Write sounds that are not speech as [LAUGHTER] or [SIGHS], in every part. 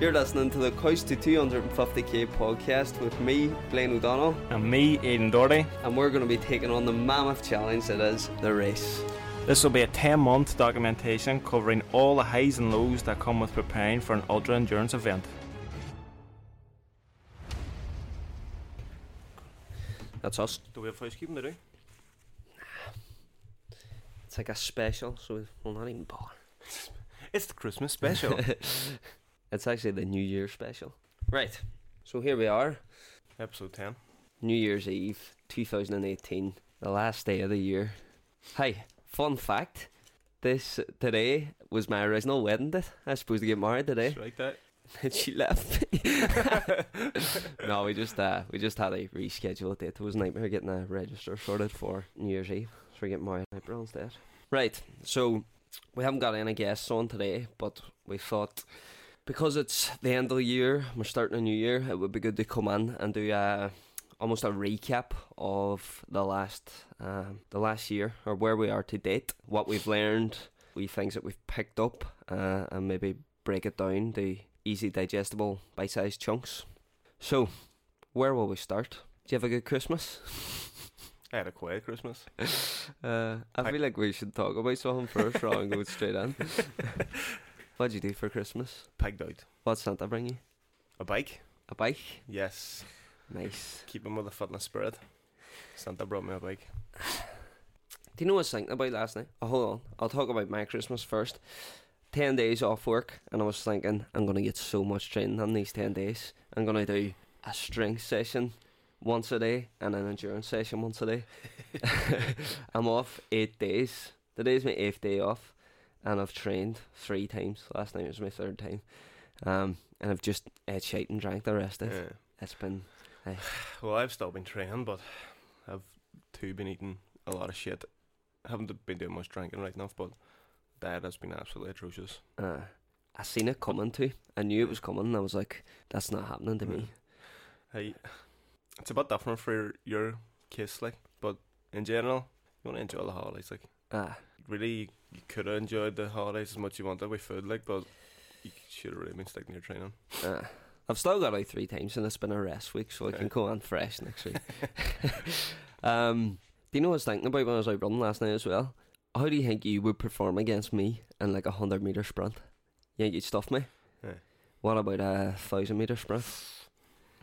You're listening to the Coast to 250k podcast with me, Blaine O'Donnell, And me, Aidan Doherty. and we're going to be taking on the mammoth challenge that is the race. This will be a 10 month documentation covering all the highs and lows that come with preparing for an ultra endurance event. That's us. Do we have housekeeping to do? Nah. It's like a special, so we'll not even bother. It's the Christmas special. [LAUGHS] It's actually the New Year special. Right. So here we are, Episode 10. New Year's Eve, 2018, the last day of the year. Hey, fun fact. This today was my original wedding date. I was supposed to get married today. Strike that. [LAUGHS] and she left me. [LAUGHS] no, we just uh, we just had a reschedule date. It was a nightmare getting a register sorted for New Year's Eve. So we're getting married in April instead. Right, so we haven't got any guests on today, but we thought because it's the end of the year, we're starting a new year, it would be good to come in and do a almost a recap of the last um, the last year or where we are to date, what we've learned, we things that we've picked up, uh, and maybe break it down to easy digestible bite-sized chunks. So, where will we start? Do you have a good Christmas? I had a quiet Christmas. [LAUGHS] Uh, I I- feel like we should talk about something first rather than go straight in. [LAUGHS] What'd you do for Christmas? Pegged out. What Santa bring you? A bike? A bike? Yes. Nice. Keeping with the fitness spirit. Santa brought me a bike. Do you know what I was thinking about last night? Oh, hold on. I'll talk about my Christmas first. 10 days off work, and I was thinking, I'm going to get so much training on these 10 days. I'm going to do a strength session once a day and an endurance session once a day. [LAUGHS] [LAUGHS] I'm off eight days. Today's my eighth day off, and I've trained three times. Last night was my third time. Um, and I've just ate shite and drank the rest of it. Yeah. It's been. [SIGHS] Well, I've still been training, but I've too been eating a lot of shit. I haven't been doing much drinking right now, but diet has been absolutely atrocious. Uh, I seen it coming too. I knew it was coming. And I was like, "That's not happening to me." Hey, it's a bit different for your case, like, but in general, you want to enjoy the holidays. Like, Ah, really, you could have enjoyed the holidays as much as you wanted with food, like, but you should have really been sticking to your training. ah. I've still got out three times, and it's been a rest week, so I can go on fresh next week. [LAUGHS] [LAUGHS] um, do you know what I was thinking about when I was out running last night as well? How do you think you would perform against me in like a hundred meter sprint? You think you'd stuff me? Yeah. What about a thousand meter sprint?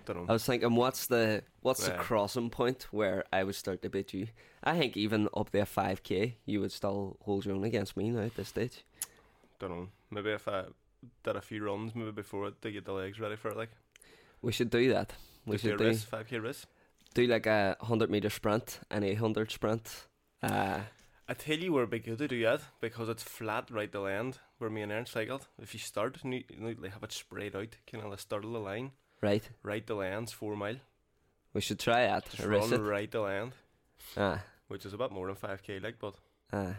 I was thinking, what's the what's the crossing point where I would start to beat you? I think even up there five k, you would still hold your own against me now at this stage. Don't know. Maybe if I did a few runs maybe before it to get the legs ready for it, like, We should do that. We just a should do 5k race. do like a hundred meter sprint, and a hundred sprint. Uh, I tell you where it'd be good to do that because it's flat right the land where me and Aaron cycled. If you start, you you to have it spread out, kind of the start of the line, right. right the land's four mile. We should try that. Just run it. right the land, Uh, which is a bit more than 5k, like, but uh,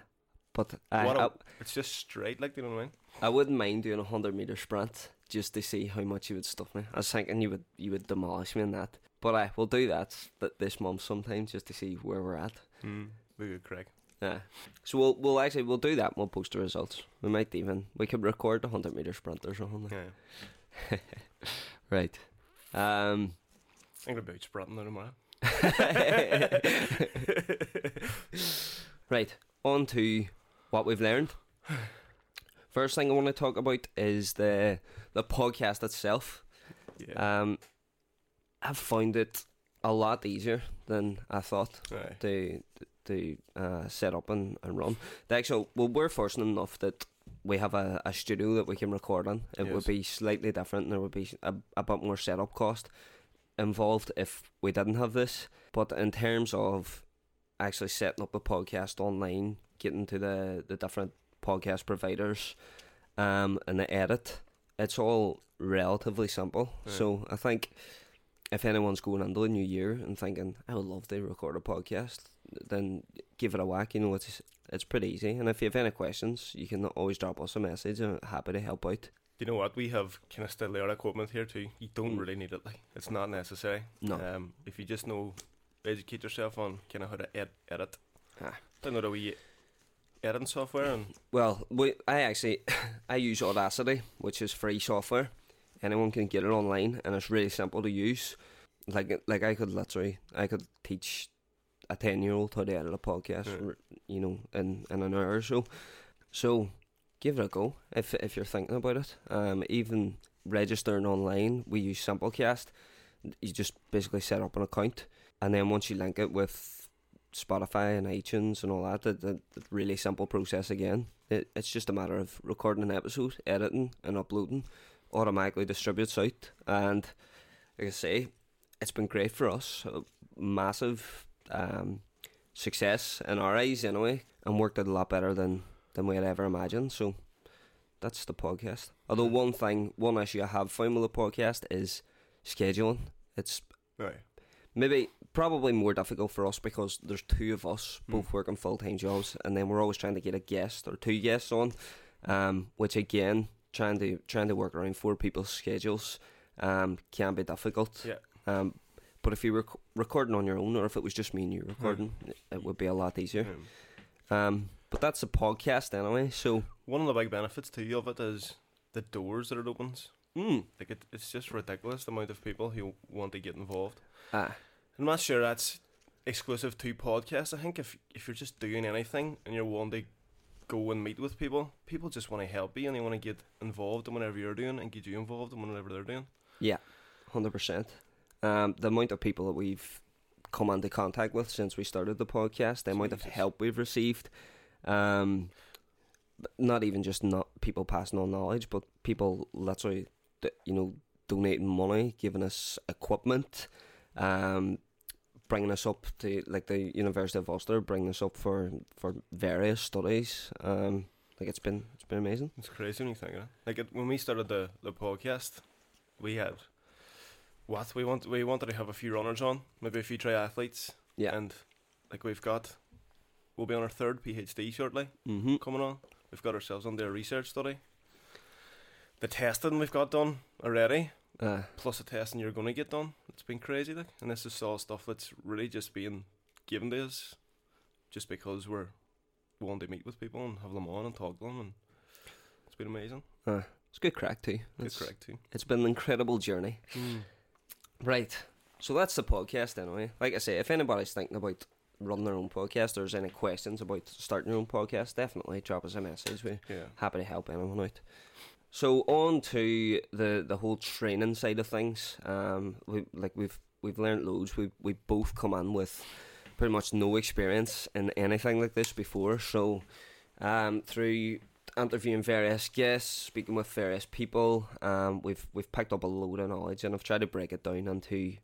but I, a- I, it's just straight, like, do you know what I mean? I wouldn't mind doing a hundred meter sprint just to see how much you would stuff me. I was thinking you would you would demolish me in that. But I will do that th- this month sometime just to see where we're at. Hmm. We good, Craig. Yeah. So we'll we'll actually we'll do that. and We'll post the results. We might even we could record the hundred meter sprint or something. Yeah. [LAUGHS] Right. Um. I'm gonna be out sprinting there tomorrow. right. On to what we've learned. First thing I want to talk about is the the podcast itself. Yeah. Um, I've found it a lot easier than I thought Aye. to to uh, set up and, and run. The actual well, we're fortunate enough that we have a, a studio that we can record in. It would be slightly different. and There would be a, a bit more setup cost involved if we didn't have this. But in terms of actually setting up a podcast online, getting to the the different podcast providers, um, and the edit, it's all relatively simple. Yeah. So I think if anyone's going into the new year and thinking, I would love to record a podcast, then give it a whack. You know, it's it's pretty easy. And if you have any questions, you can always drop us a message. I'm happy to help out. Do you know what? We have kind of still our equipment here too. You don't Mm. really need it. Like it's not necessary. No. Um, if you just know, educate yourself on kind of how to ed- edit. Ah. Don't know the wee editing software and Well, we, I actually [LAUGHS] I use Audacity, which is free software. anyone can get it online, and it's really simple to use. Like like I could literally I could teach a ten year old how to edit a podcast, Yeah. r- you know, in in an hour or so. So give it a go if if you're thinking about it. Um, even registering online, we use Simplecast. You just basically set up an account, and then once you link it with Spotify and iTunes and all that, the, the, the really simple process again. It, it's just a matter of recording an episode, editing, and uploading. Automatically distributes out, and like I say, it's been great for us. A massive um, success in our eyes, anyway, and worked out a lot better than than we had ever imagined. So that's the podcast. Although one thing, one issue I have found with the podcast is scheduling. It's Right. maybe probably more difficult for us because there's two of us Hmm. both working full time jobs, and then we're always trying to get a guest or two guests on, um, which again trying to trying to work around four people's schedules um, can be difficult. Yeah. Um, but if you were rec- recording on your own, or if it was just me and you recording, it would be a lot easier. Um, Um, but that's a podcast anyway. So one of the big benefits too of it is the doors that it opens. mm, Like it, it's just ridiculous the amount of people who want to get involved. ah, I'm not sure that's exclusive to podcasts. I think if if you're just doing anything and you're wanting to go and meet with people, people just want to help you and they want to get involved in whatever you're doing and get you involved in whatever they're doing. Yeah, hundred percent. Um, the amount of people that we've come into contact with since we started the podcast, the amount of help we've received, um, not even just not people passing on knowledge, but people literally, you know, donating money, giving us equipment, um, bringing us up to like the University of Ulster, bringing us up for for various studies. Um, like it's been it's been amazing. It's crazy when you think of it. Like it, when we started the, the podcast, we had what we want. We wanted to have a few runners on, maybe a few triathletes, Yeah. and like we've got, we'll be on our third PhD shortly mm-hmm. coming on. We've got ourselves on a research study. The testing we've got done already, Uh, plus the testing you're going to get done. It's been crazy, like, and this is all stuff that's really just being given to us, just because we're wanting to meet with people and have them on and talk to them, and it's been amazing. uh, it's good crack too. It's It's, correct too. it's been an incredible journey. Right. So that's the podcast anyway. Like I say, if anybody's thinking about running their own podcast or there's any questions about starting your own podcast, definitely drop us a message. We're Yeah. happy to help anyone out. So on to the the whole training side of things. Um, we like we've we've learned loads. We we both come in with pretty much no experience in anything like this before. So, um, through interviewing various guests, speaking with various people, um, we've we've picked up a load of knowledge, and I've tried to break it down into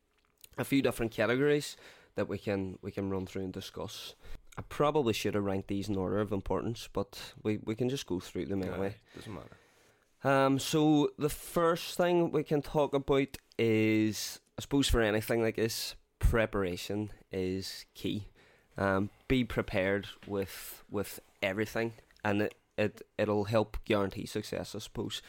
a few different categories that we can we can run through and discuss. I probably should have ranked these in order of importance, but we, we can just go through them anyway. Aye, doesn't matter. Um, so the first thing we can talk about is, I suppose, for anything like this, preparation is key. Um, be prepared with with everything, and it, it it'll help guarantee success, I suppose.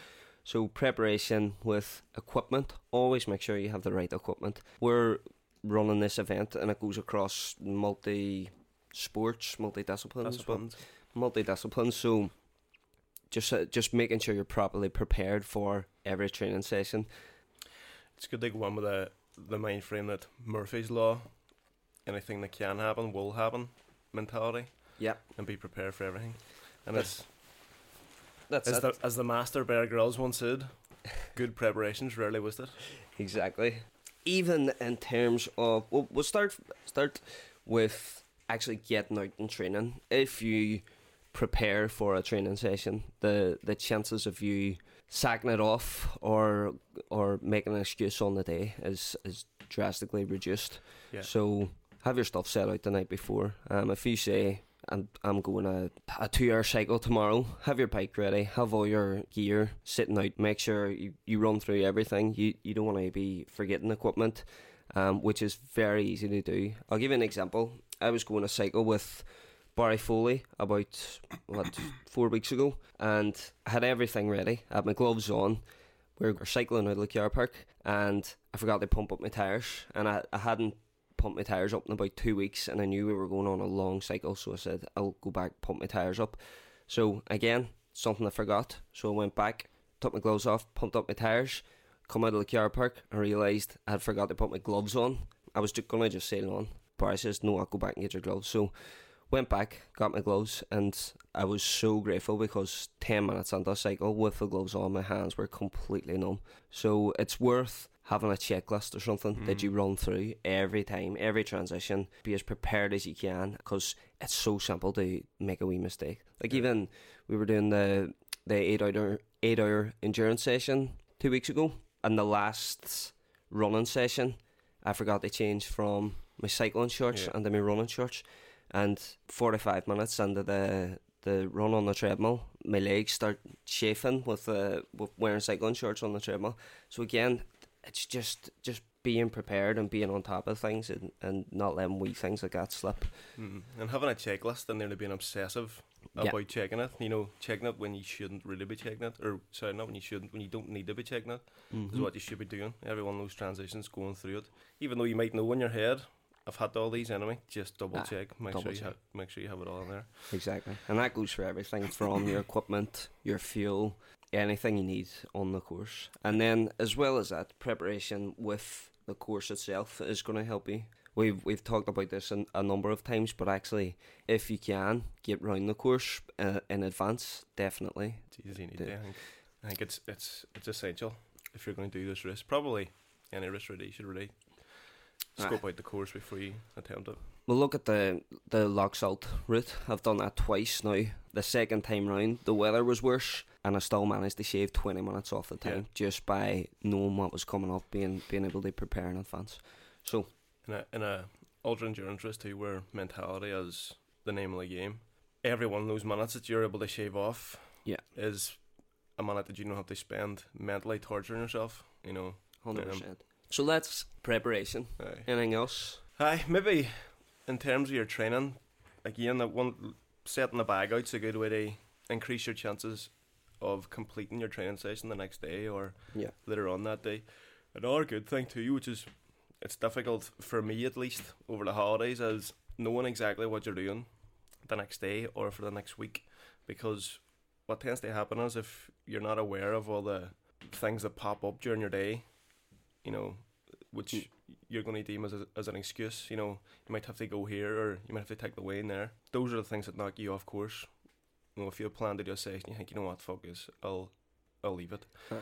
So preparation with equipment. Always make sure you have the right equipment. We're running this event, and it goes across multi sports, multi disciplines, what multi-discipline so just uh, just making sure you're properly prepared for every training session It's good to go on with the the mind frame that Murphy's law, anything that can happen will happen mentality, yep and be prepared for everything. And it's that's as it. the as the master Bear Grylls once said, good preparation's rarely wasted. exactly even in terms of we'll, we'll start start with actually getting out and training if you prepare for a training session the the chances of you sacking it off or or making an excuse on the day is is drastically reduced Yeah. So have your stuff set out the night before. Um, if you say I'm I'm going a a two hour cycle tomorrow, have your bike ready, have all your gear sitting out. Make sure you, you run through everything. You you don't want to be forgetting equipment, um, which is very easy to do. I'll give you an example. I was going to cycle with Barry Foley about what four weeks ago, and I had everything ready. I had my gloves on. We were cycling out of the car park, and I forgot to pump up my tires, and I, I hadn't pumped my tires up in about two weeks, and I knew we were going on a long cycle, so I said I'll go back pump my tires up. So again, something I forgot, so I went back, took my gloves off, pumped up my tires, come out of the car park and realised I had forgot to put my gloves on. I was just gonna just sail on. Barry says, No, I'll go back and get your gloves. So went back, got my gloves, and I was so grateful because 10 minutes on the cycle with the gloves on, my hands were completely numb. So it's worth having a checklist or something mm. that you run through every time, every transition. Be as prepared as you can because it's so simple to make a wee mistake. Like yeah. even we were doing the the eight hour eight hour endurance session two weeks ago, and the last running session, I forgot to change from my cycling shorts yeah. and then my running shorts, and forty five minutes under the the run on the treadmill, my legs start chafing with uh, with wearing cycling shorts on the treadmill. So again, it's just just being prepared and being on top of things and, and not letting wee things like that slip. Mm. And having a checklist and nearly being obsessive about yeah. checking it. You know, checking it when you shouldn't really be checking it, or sorry, not when you shouldn't, when you don't need to be checking it, mm-hmm. is what you should be doing. Every one of those transitions, going through it, even though you might know in your head. I've had all these anyway. Just double ah, check. Make double sure you have make sure you have it all in there. Exactly, and that goes for everything from your equipment, your fuel, anything you need on the course. And then, as well as that, preparation with the course itself is going to help you. We've we've talked about this in, a number of times, but actually, if you can get round the course uh, in advance, definitely. It's easy, need. I think, I think it's it's it's essential if you're going to do this race. Probably any race ready, you should really scope ah. out the course before you attempt it. We'll look at the the Lough Salt route. I've done that twice now. The second time round, the weather was worse, and I still managed to shave twenty minutes off the time yeah. just by knowing what was coming up, being being able to prepare in advance. So, in a in a ultra endurance race too, where mentality is the name of the game, every one of those minutes that you're able to shave off, yeah, is a minute that you don't have to spend mentally torturing yourself. You know, hundred um, percent. So that's preparation. Aye. Anything else? Aye, maybe in terms of your training, again, that one setting the bag out's a good way to increase your chances of completing your training session the next day or yeah. later on that day. Another good thing too, which is it's difficult for me at least over the holidays, is knowing exactly what you're doing the next day or for the next week, because what tends to happen is if you're not aware of all the things that pop up during your day, you know, which mm you're going to deem as, a, as an excuse. You know, you might have to go here or you might have to take the way in there. Those are the things that knock you off course. Know, if you plan to do a session, you think, you know what, focus, I'll, I'll leave it. Huh.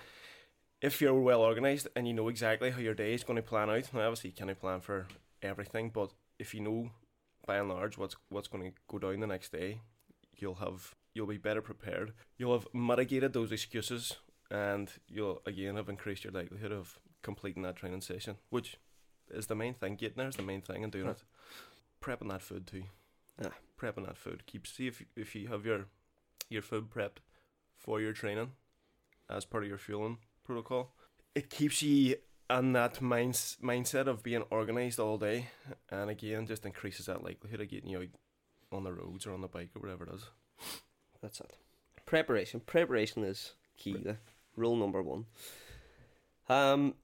If you're well organised and you know exactly how your day is going to plan out, now obviously you can't plan for everything, but if you know by and large what's what's going to go down the next day, you'll have you'll be better prepared. You'll have mitigated those excuses, and you'll again have increased your likelihood of completing that training session, which is the main thing. Getting there is the main thing, and doing it. Prepping that food too. Yeah. Prepping that food. Keep see if if you have your your food prepped for your training as part of your fueling protocol. It keeps you in that minds mindset of being organised all day, and again, just increases that likelihood of getting you out on the roads or on the bike or whatever it is. That's it. Preparation. Preparation is key. Pre- rule number one. Um,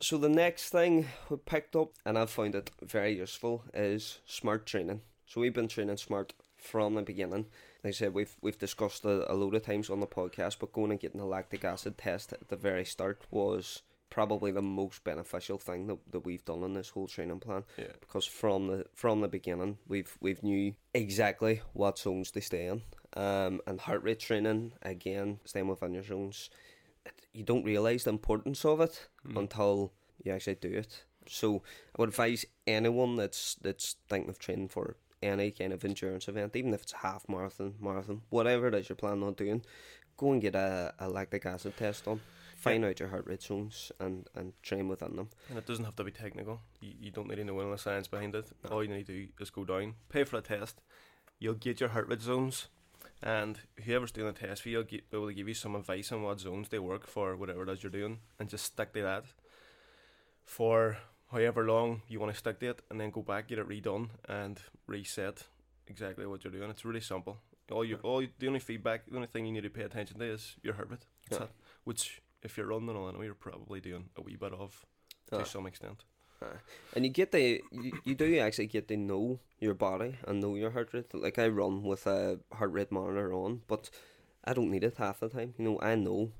so the next thing we picked up, and I've found it very useful, is smart training. So we've been training smart from the beginning. Like I said, we've we've discussed a, a load of times on the podcast, but going and getting a lactic acid test at the very start was probably the most beneficial thing that, that we've done in this whole training plan. Yeah. Because from the from the beginning, we've we've knew exactly what zones to stay in. Um, and heart rate training again, staying within your zones you don't realize the importance of it mm. until you actually do it. So I would advise anyone that's that's thinking of training for any kind of endurance event, even if it's a half marathon, marathon, whatever it is you're planning on doing, go and get a, a lactic acid test done. Find yeah. out your heart rate zones and, and train within them. And it doesn't have to be technical. You, you don't need to know any science behind it. No. All you need to do is go down, pay for a test. You'll get your heart rate zones and whoever's doing the test for you will be able to give you some advice on what zones they work for, whatever it is you're doing, and just stick to that for however long you want to stick to it, and then go back, get it redone, and reset exactly what you're doing. It's really simple. All you, all the only feedback, the only thing you need to pay attention to is your heart rate, yeah. which if you're running all anyway, you're probably doing a wee bit of to ah. some extent. And you get the you, you do actually get to know your body and know your heart rate. Like I run with a heart rate monitor on, but I don't need it half the time. You know, I know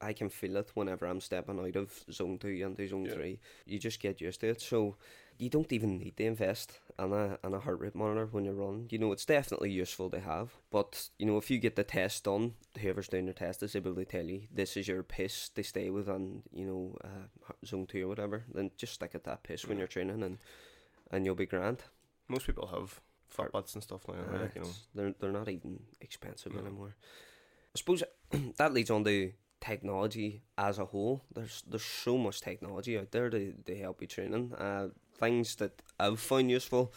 I can feel it whenever I'm stepping out of zone two into zone Yeah. three. You just get used to it. So you don't even need to invest in a in a heart rate monitor when you run. You know, it's definitely useful to have. But you know, if you get the test done, whoever's doing your test is able to tell you this is your pace to stay within, you know, uh, zone two or whatever. Then just stick at that pace when you're training, and and you'll be grand. Most people have Fitbits and stuff now. Uh, like, you know. they're they're not even expensive No. anymore. I suppose [CLEARS THROAT] that leads on to technology as a whole. There's there's so much technology out there to, to help you training. Uh, things that I've found useful,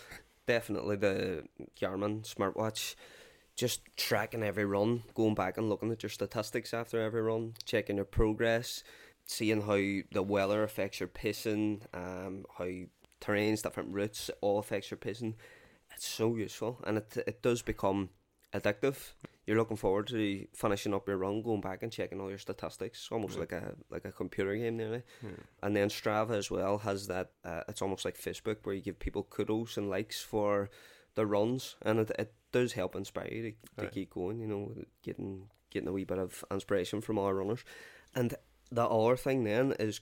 definitely the Garmin smartwatch. Just tracking every run, going back and looking at your statistics after every run, checking your progress, seeing how the weather affects your pacing, um, how terrains, different routes, all affects your pacing. It's so useful, and it it does become addictive. You're looking forward to finishing up your run, going back and checking all your statistics, almost Yeah. like a like a computer game nearly. Hmm. And then Strava as well has that. Uh, it's almost like Facebook where you give people kudos and likes for the runs, and it, it does help inspire you to, to Right. keep going. You know, getting getting a wee bit of inspiration from our runners. And the other thing then is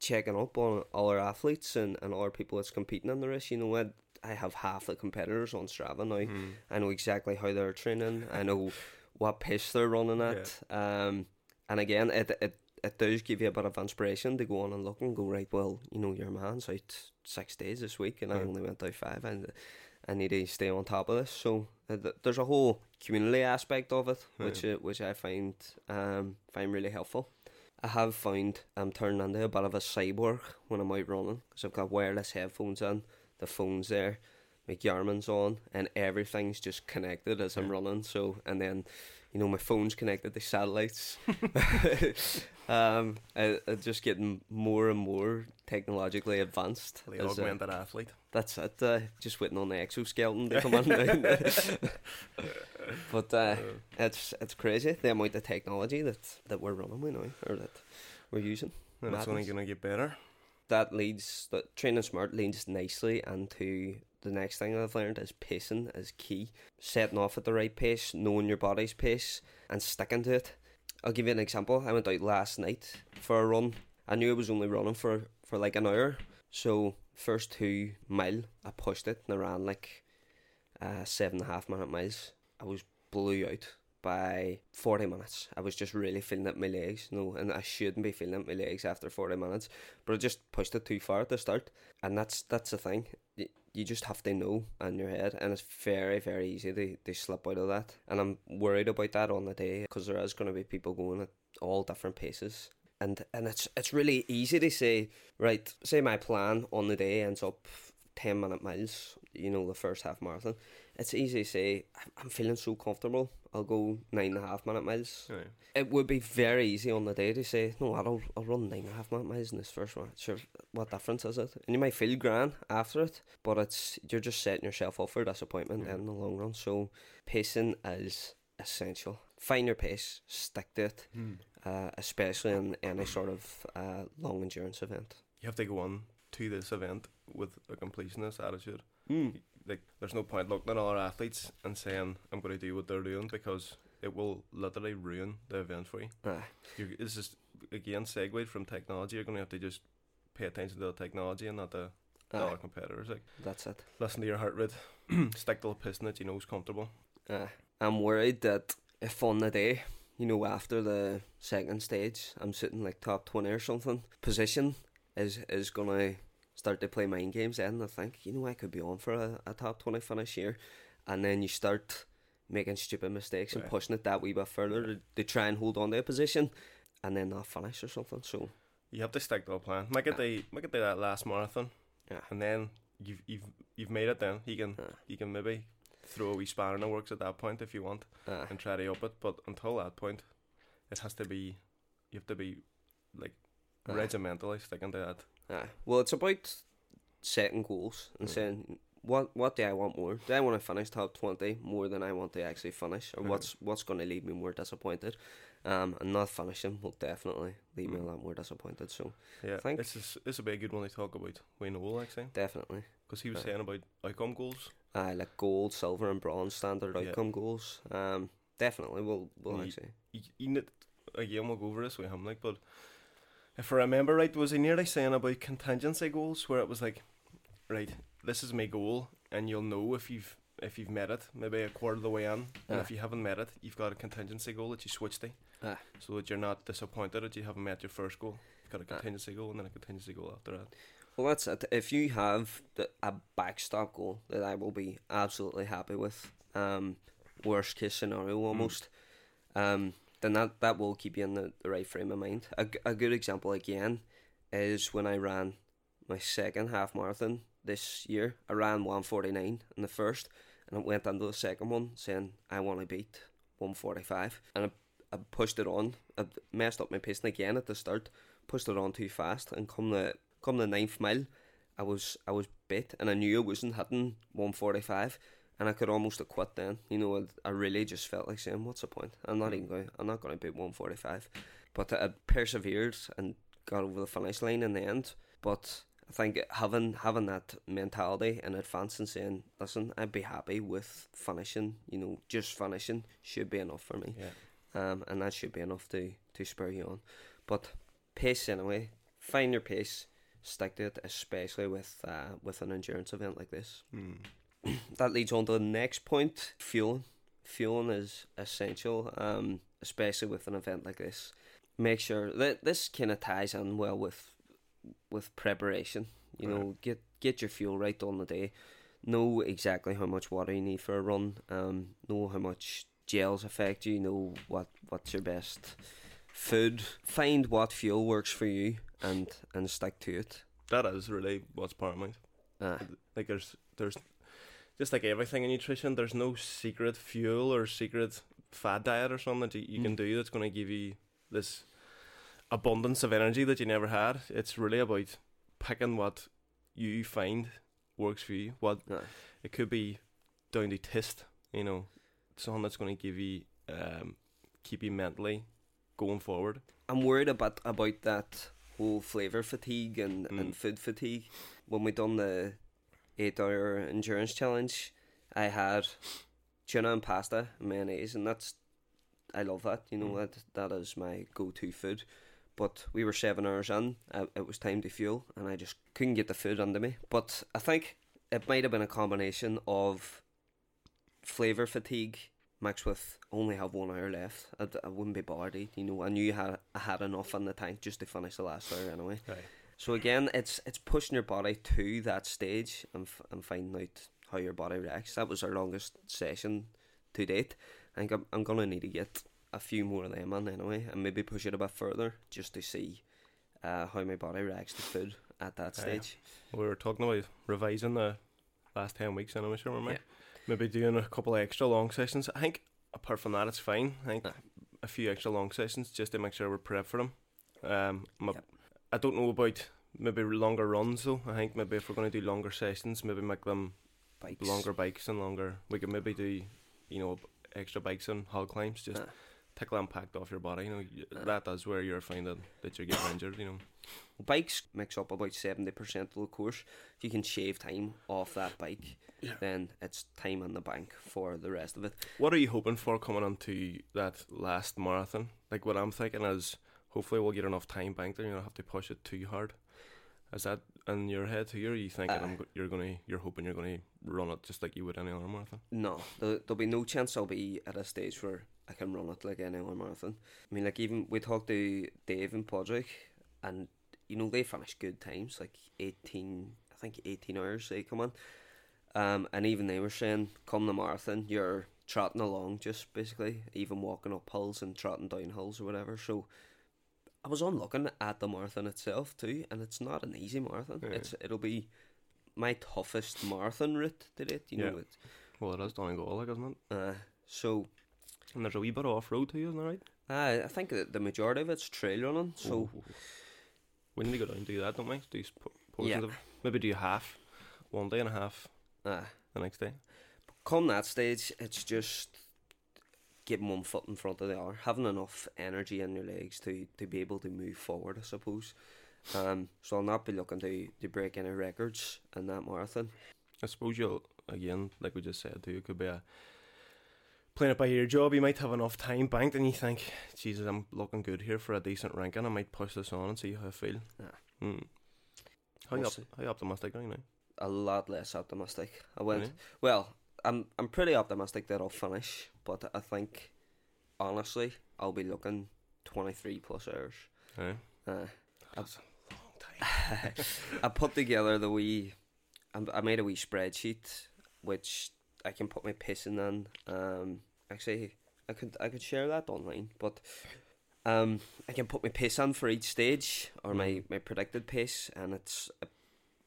checking up on other athletes and, and other people that's competing in the race. You know what? I have half the competitors on Strava now. Hmm. I know exactly how they're training. I know what pace they're running at. Um, and again, it, it it does give you a bit of inspiration to go on and look and go right. Well, you know, your man's out six days this week, and I only went out five, and I need to stay on top of this. So uh, th- there's a whole community aspect of it, which uh, which I find um find really helpful. I have found I'm turning into a bit of a cyborg when I'm out running because I've got wireless headphones in, the phone's there, my Garmin's on, and everything's just connected as I'm running. So and then, you know, my phone's connected to satellites. [LAUGHS] [LAUGHS] um, I, just getting more and more technologically advanced. The as, uh, augmented athlete. that's it. Uh, just waiting on the exoskeleton to come [LAUGHS] in. but uh, it's it's crazy the amount of technology that, that we're running with now or that we're using. and it's only going to get better. That leads that training smart leads nicely into the next thing I've learned is pacing is key. Setting off at the right pace, knowing your body's pace, and sticking to it. I'll give you an example. I went out last night for a run. I knew I was only running for, for like an hour. So first two mile I pushed it and I ran like uh, seven and a half minute miles. I was blew out by 40 minutes. I was just really feeling in my legs, you know, and I shouldn't be feeling in my legs after 40 minutes, but I just pushed it too far at the start. And that's that's the thing. Y- You just have to know in your head, and it's very, very easy to, to slip out of that. And I'm worried about that on the day because there is going to be people going at all different paces. And, and it's it's really easy to say, right, say my plan on the day ends up 10 minute miles, you know, the first half marathon. It's easy to say, "I'm- I'm feeling so comfortable, I'll go nine and a half minute miles. Right. It would be very easy on the day to say, no, I'll, I'll run nine and a half minute miles in this first one. Sure, what difference is it? And you might feel grand after it, but it's you're just setting yourself up for disappointment Yeah. in the long run. So pacing is essential. Find your pace, stick to it, uh, especially in any sort of uh, long endurance event. You have to go on to this event with a completionist attitude. Mm. Like, there's no point looking at other athletes and saying, I'm going to do what they're doing because it will literally ruin the event for you. Aye. You're, this is, again, segued from technology. You're going to have to just pay attention to the technology and not the, Aye, other competitors. Like, that's it. listen to your heart rate, [CLEARS THROAT] stick to the piston that you know is comfortable. Uh, I'm worried that if on the day, you know, after the second stage, I'm sitting like top 20 or something, position is is going to start to play mind games then. I think, you know, I could be on for a, a top 20 finish here. And then you start making stupid mistakes and pushing it that wee bit further to, to try and hold on to a position and then not finish or something. So, You have to stick to a plan. Make it the make it the that last marathon, Yeah. and then you've you've you've made it. Then you can Yeah. you can maybe throw a wee spanner in the works at that point if you want uh, and try to up it. But until that point, it has to be you have to be like regimentally sticking to that. Aye. Well, it's about setting goals and Mm. saying what what do I want more? Do I want to finish top twenty more than I want to actually finish, or Mhm. what's what's going to leave me more disappointed? Um, and not finishing will definitely leave me a Mm. lot more disappointed. So Yeah, I Think- this is this would be a good one to talk about Wayne Noel actually, definitely, because he was saying about outcome goals. I like gold, silver, and bronze standard Yeah. outcome goals. Um, definitely will will Ye- actually. You, you need, again we'll go over this with him like, but if I remember right, was he nearly saying about contingency goals where it was like, right, this is my goal, and you'll know if you've if you've met it, maybe a quarter of the way in, and Ah. if you haven't met it, you've got a contingency goal that you switch to, Ah. so that you're not disappointed that you haven't met your first goal. You've got a Ah. contingency goal and then a contingency goal after that. Well, that's it. If you have the, a backstop goal that I will be absolutely happy with, um, worst case scenario almost, um, then that, that will keep you in the, the right frame of mind. A, a good example again is when I ran my second half marathon this year. I ran 149 in the first, and I went into the second one saying I want to beat 145, and I, I pushed it on. I messed up my pacing again at the start, pushed it on too fast, and come the come the ninth mile, I was I was bit, and I knew I wasn't hitting 145, and I could almost have quit then. You know, I, I really just felt like saying, "What's the point? I'm not even going. I'm not going to beat 145." But I persevered and got over the finish line in the end. But I think having having that mentality in advance and saying, "Listen, I'd be happy with finishing. You know, just finishing should be enough for me." Yeah. um, and that should be enough to, to spur you on. But pace anyway, find your pace, stick to it, especially with uh, with an endurance event like this. Mm. That leads on to the next point: fueling. Fueling is essential, um, especially with an event like this. Make sure that this kind of ties in well with with preparation. You know, get get your fuel right on the day. Know exactly how much water you need for a run. Um, know how much gels affect you. Know what what's your best food. Find what fuel works for you and and stick to it. That is really what's paramount. Uh, Like there's there's just like everything in nutrition, there's no secret fuel or secret fad diet or something that you, you can Mm. do that's going to give you this abundance of energy that you never had. It's really about picking what you find works for you. What uh, it could be down to taste, you know, something that's going to give you um, keep you mentally going forward. I'm worried about about that whole flavor fatigue and, Mm. and food fatigue. When we done the eight hour endurance challenge, I had tuna and pasta and mayonnaise, and that's I love that. You know Mm. that that is my go to food. But we were seven hours in. Uh, it was time to fuel, and I just couldn't get the food under me. But I think it might have been a combination of flavor fatigue mixed with only have one hour left. I, I wouldn't be bothered. You know, I knew I had, I had enough in the tank just to finish the last hour anyway. Right. So again, it's it's pushing your body to that stage and f- and finding out how your body reacts. That was our longest session to date. I think I'm, I'm gonna need to get a few more of them in anyway, and maybe push it a bit further just to see uh, how my body reacts to food at that Yeah. stage. We were talking about revising the last 10 weeks and I'm sure, remember? Yeah. Maybe doing a couple of extra long sessions. I think apart from that, it's fine. I think a few extra long sessions just to make sure we're prepped for them. Um, I'm Yep. I don't know about maybe longer runs though. I think maybe if we're going to do longer sessions, maybe make them Bikes. longer bikes and longer. We could maybe do, you know, extra bikes and hill climbs just Uh, take the impact off your body. You know, Aye. that is where you're finding that you're getting injured. You know. bikes makes up about seventy percent of the course. If you can shave time off that bike, Yeah. then it's time in the bank for the rest of it. What are you hoping for coming onto that last marathon? Like what I'm thinking is, hopefully we'll get enough time banked there. You don't have to push it too hard. Is that in your head? Or are you thinking go- you're gonna you're hoping you're gonna run it just like you would any other marathon? No, there, there'll be no chance I'll be at a stage where I can run it like any other marathon. I mean, like even we talked to Dave and Padraig, and you know they finished good times, like eighteen, I think eighteen hours they come on, um, and even they were saying, come the marathon, you're trotting along, just basically, even walking up hills and trotting down hills or whatever. So. I was on looking at the marathon itself too, and it's not an easy marathon. Yeah. It's it'll be my toughest marathon route to date. You know, Yeah. it, Well, it is Donegal, like isn't it? uh, so And there's a wee bit of off road too, isn't that right? uh, I think the majority of it's trail running. So Ooh. we need to go down and do that, don't we? Do portions Yeah. of maybe do half one day and a half uh, the next day. come that stage, it's just getting one foot in front of the other, having enough energy in your legs to, to be able to move forward. I suppose. Um, so I'll not be looking to, to break any records in that marathon. I suppose you'll again, like we just said too, it could be a playing it by ear job, you might have enough time banked, and you think, Jesus, I'm looking good here for a decent ranking. I might push this on and see how I feel. Yeah. Mm. How, We'll you op- how you optimistic are you now? A lot less optimistic. I went Really? well. I'm I'm pretty optimistic that I'll finish, but I think honestly I'll be looking twenty three plus hours. Aye. Uh, That's a long time. [LAUGHS] I put together the wee. I I made a wee spreadsheet which I can put my pissing in. Um, actually, I could I could share that online, but um, I can put my pace on for each stage or my my predicted pace, and it's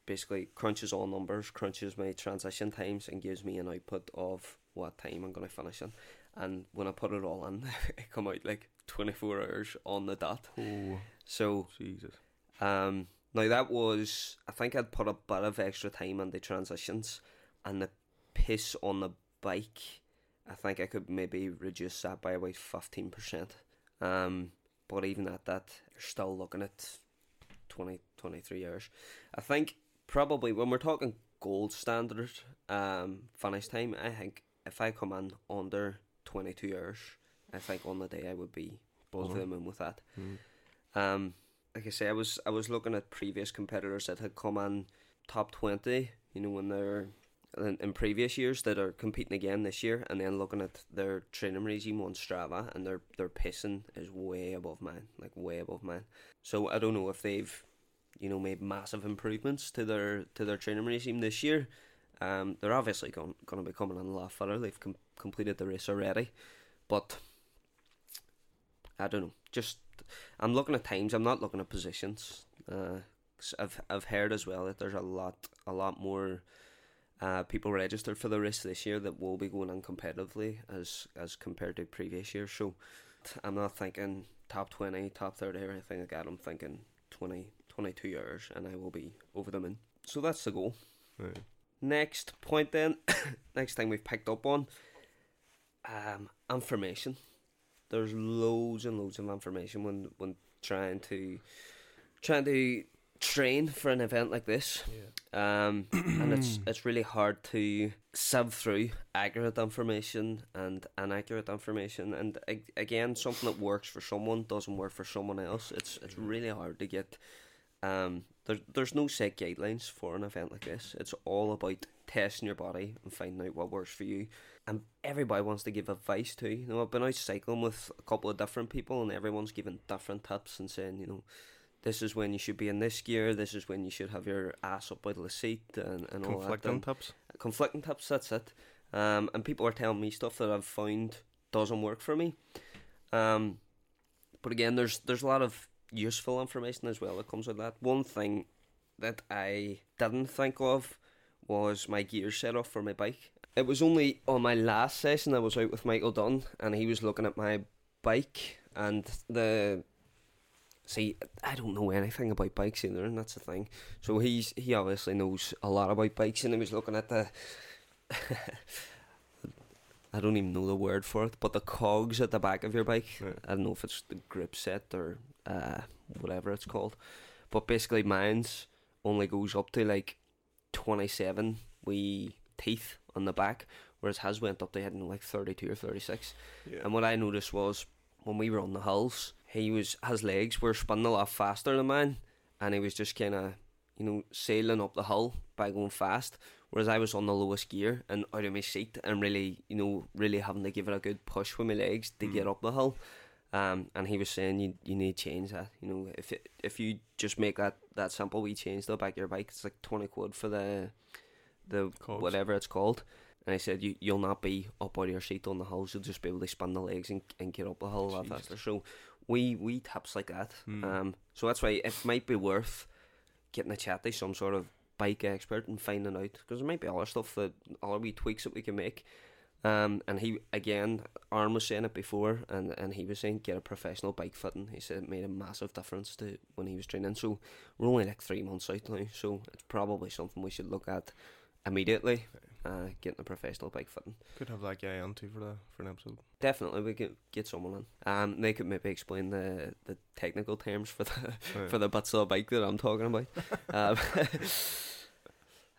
basically crunches all numbers, crunches my transition times, and gives me an output of what time I'm gonna finish in. And when I put it all in, [LAUGHS] it come out like twenty four hours on the dot. Oh, So Jesus. um, now that was I think I'd put a bit of extra time on the transitions and the piss on the bike. I think I could maybe reduce that by about fifteen percent. Um, but even at that, you're still looking at 20, 23 hours. I think probably when we're talking gold standard um finish time, I think if I come in under twenty two hours, I think on the day I would be over of them moon with that. Mm. Um, like I say, I was I was looking at previous competitors that had come in top twenty. You know, when they're in, in previous years that are competing again this year, and then looking at their training regime on Strava, and their their pacing is way above mine, like way above mine. So I don't know if they've, you know, made massive improvements to their to their training regime this year. Um, they're obviously going going to be coming in a lot further. They've com- completed the race already, but I don't know. Just I'm looking at times. I'm not looking at positions. Uh, I've I've heard as well that there's a lot a lot more uh, people registered for the race this year that will be going in competitively as as compared to previous years. So I'm not thinking top twenty, top thirty, or anything like that. I'm thinking 20, 22 years, and I will be over the moon. So that's the goal. Right. Next point then, [COUGHS] next thing we've picked up on, um, information. There's loads and loads of information when when trying to trying to train for an event like this. Yeah. Um, [COUGHS] and it's it's really hard to sieve through accurate information and inaccurate information. And ag- again, something that works for someone doesn't work for someone else. It's it's really hard to get. Um, there's there's no set guidelines for an event like this. It's all about testing your body and finding out what works for you. And everybody wants to give advice too. You know, I've been out cycling with a couple of different people, and everyone's giving different tips and saying, you know, this is when you should be in this gear. This is when you should have your ass up by the seat and, and all that. Conflicting tips. conflicting tips. That's it. Um, and people are telling me stuff that I've found doesn't work for me. Um, but again, there's there's a lot of useful information as well that comes with that. One thing that I didn't think of was my gear set setup for my bike. It was only on my last session I was out with Michael Dunn, and he was looking at my bike and the. See, I don't know anything about bikes either, and that's the thing. So he's he obviously knows a lot about bikes, and he was looking at the. [LAUGHS] I don't even know the word for it, but the cogs at the back of your bike. Right. I don't know if it's the grip set or uh, whatever it's called, but basically mine's only goes up to like twenty seven wee teeth on the back, whereas his went up to hitting like thirty two or thirty six. Yeah. And what I noticed was when we were on the hills, he was his legs were spinning a lot faster than mine, and he was just kind of you know sailing up the hill by going fast. Whereas I was on the lowest gear and out of my seat and really you know really having to give it a good push with my legs to Mm. get up the hill. Um, and he was saying you you need to change that. You know if it, if you just make that that simple wee change to the back of your bike, it's like twenty quid for the the Cogs. whatever it's called. And I said, you, you'll not be up out of your seat on the hills. You'll just be able to spin the legs and, and get up the hill a lot faster. So we we tips like that. Mm. Um, so that's why it might be worth getting a chat to some sort of bike expert and finding out because there might be other stuff that other wee tweaks that we can make. Um, and he again, Arm was saying it before, and and he was saying get a professional bike fitting. He said it made a massive difference to when he was training. So we're only like three months out now, so it's probably something we should look at immediately. Uh, getting a professional bike fitting. Could have that guy on too for the for an episode. Definitely, we could get someone in. Um, they could maybe explain the the technical terms for the Right. [LAUGHS] for the bits of the bike that I'm talking about. [LAUGHS] um, [LAUGHS]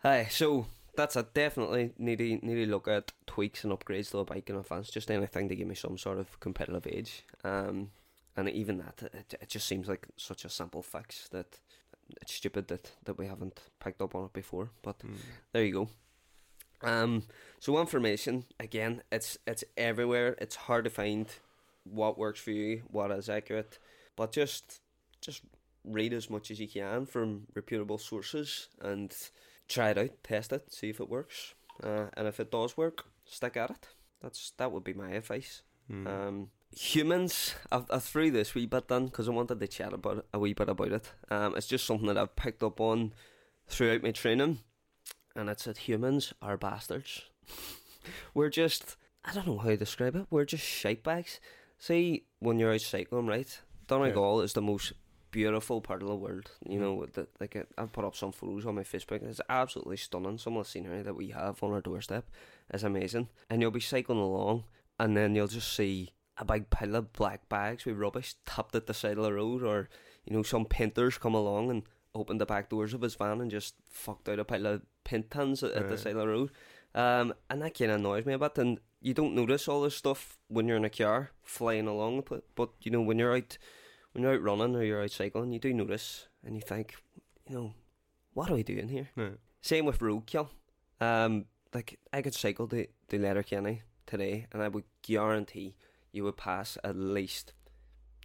hi, so that's it. Definitely need to need to look at tweaks and upgrades to the bike in advance. Just anything to give me some sort of competitive edge. Um, and even that, it, it just seems like such a simple fix that it's stupid that, that we haven't picked up on it before. But Mm. there you go. Um, so information again, it's it's everywhere. It's hard to find what works for you, what is accurate, but just just read as much as you can from reputable sources and try it out, test it, see if it works, uh, and if it does work, stick at it. That's that would be my advice. Mm. Um, humans, I, I threw this wee bit then because I wanted to chat about a wee bit about it. Um, it's just something that I've picked up on throughout my training, and it's that humans are bastards. [LAUGHS] We're just, I don't know how to describe it. We're just shite bags. See, when you're out cycling, right? Donegal is the most beautiful part of the world. You know, the, like uh, I've put up some photos on my Facebook. It's absolutely stunning. Some of the scenery that we have on our doorstep is amazing. And you'll be cycling along, and then you'll just see a big pile of black bags with rubbish tapped at the side of the road, or you know, some painters come along and open the back doors of his van and just fucked out a pile of paint tins at, at the side of the road. Um, and that kind of annoys me a bit. And you don't notice all this stuff when you're in a car flying along, but, but you know, when you're out, when you're out running or you're out cycling, you do notice, and you think, you know, what are we doing here? Yeah. Same with roadkill. Um, like I could cycle to to Letterkenny today, and I would guarantee you would pass at least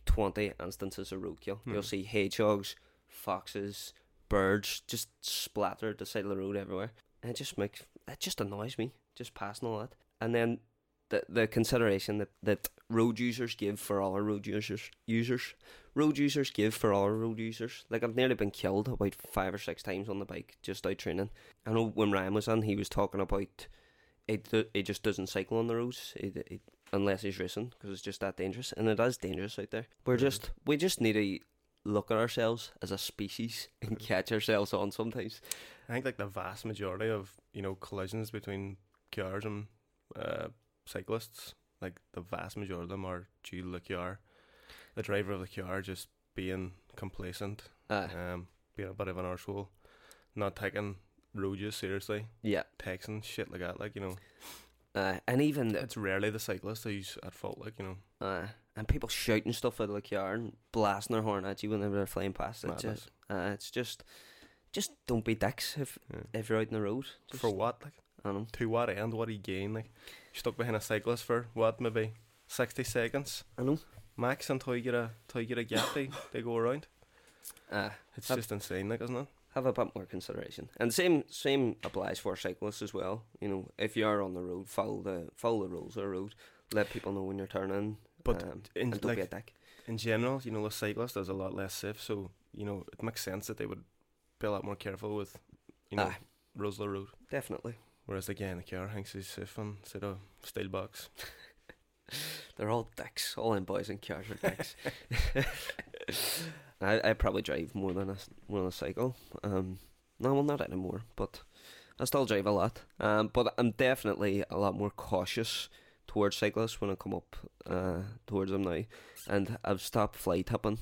twenty instances of roadkill. Hmm. You'll see hedgehogs, foxes, birds just splattered the side of the road everywhere. And it just makes it just annoys me just passing all that. And then the the consideration that, that road users give for all our road users users road users give for all our road users. Like I've nearly been killed about five or six times on the bike just out training. I know when Ryan was on, he was talking about it. He just doesn't cycle on the roads he, he, unless he's racing because it's just that dangerous, and it is dangerous out there. We're Mhm. just we just need to look at ourselves as a species [LAUGHS] and catch ourselves on sometimes. I think like the vast majority of you know collisions between cars and uh, cyclists, like the vast majority of them are due to the car, the driver of the car just being complacent, Uh, um, being a bit of an arsehole, not taking road use seriously, yeah, texting shit like that. Like you know, uh, and even the, it's rarely the cyclist who's at fault. Like you know, uh, and people shouting stuff out of the car and blasting their horn at you whenever they're flying past. It madness. just, uh, it's just, just don't be dicks if Yeah. if you're out in the road. Just, For what? Like I don't know. to what end? What do you gain? Like stuck behind a cyclist for what? Maybe sixty seconds I know. max until you get a until you get a gap. they [COUGHS] they go around. Uh, It's Have- just insane, like isn't it? have a bit more consideration. And same same applies for cyclists as well. You know, if you are on the road, follow the follow the rules of the road. Let people know when you're turning. But um, in don't be a dick. in general, you know, the cyclist is a lot less safe. So you know, it makes sense that they would be a lot more careful with, you know, Aye. rules of the road. Definitely. Whereas the guy in the car thinks he's safe on instead of steel box. [LAUGHS] They're all dicks. All in boys and cars are dicks. [LAUGHS] I I probably drive more than a s- more than a cycle. Um, no, well, not anymore, but I still drive a lot. Um, but I'm definitely a lot more cautious towards cyclists when I come up uh towards them now, and I've stopped fly tipping.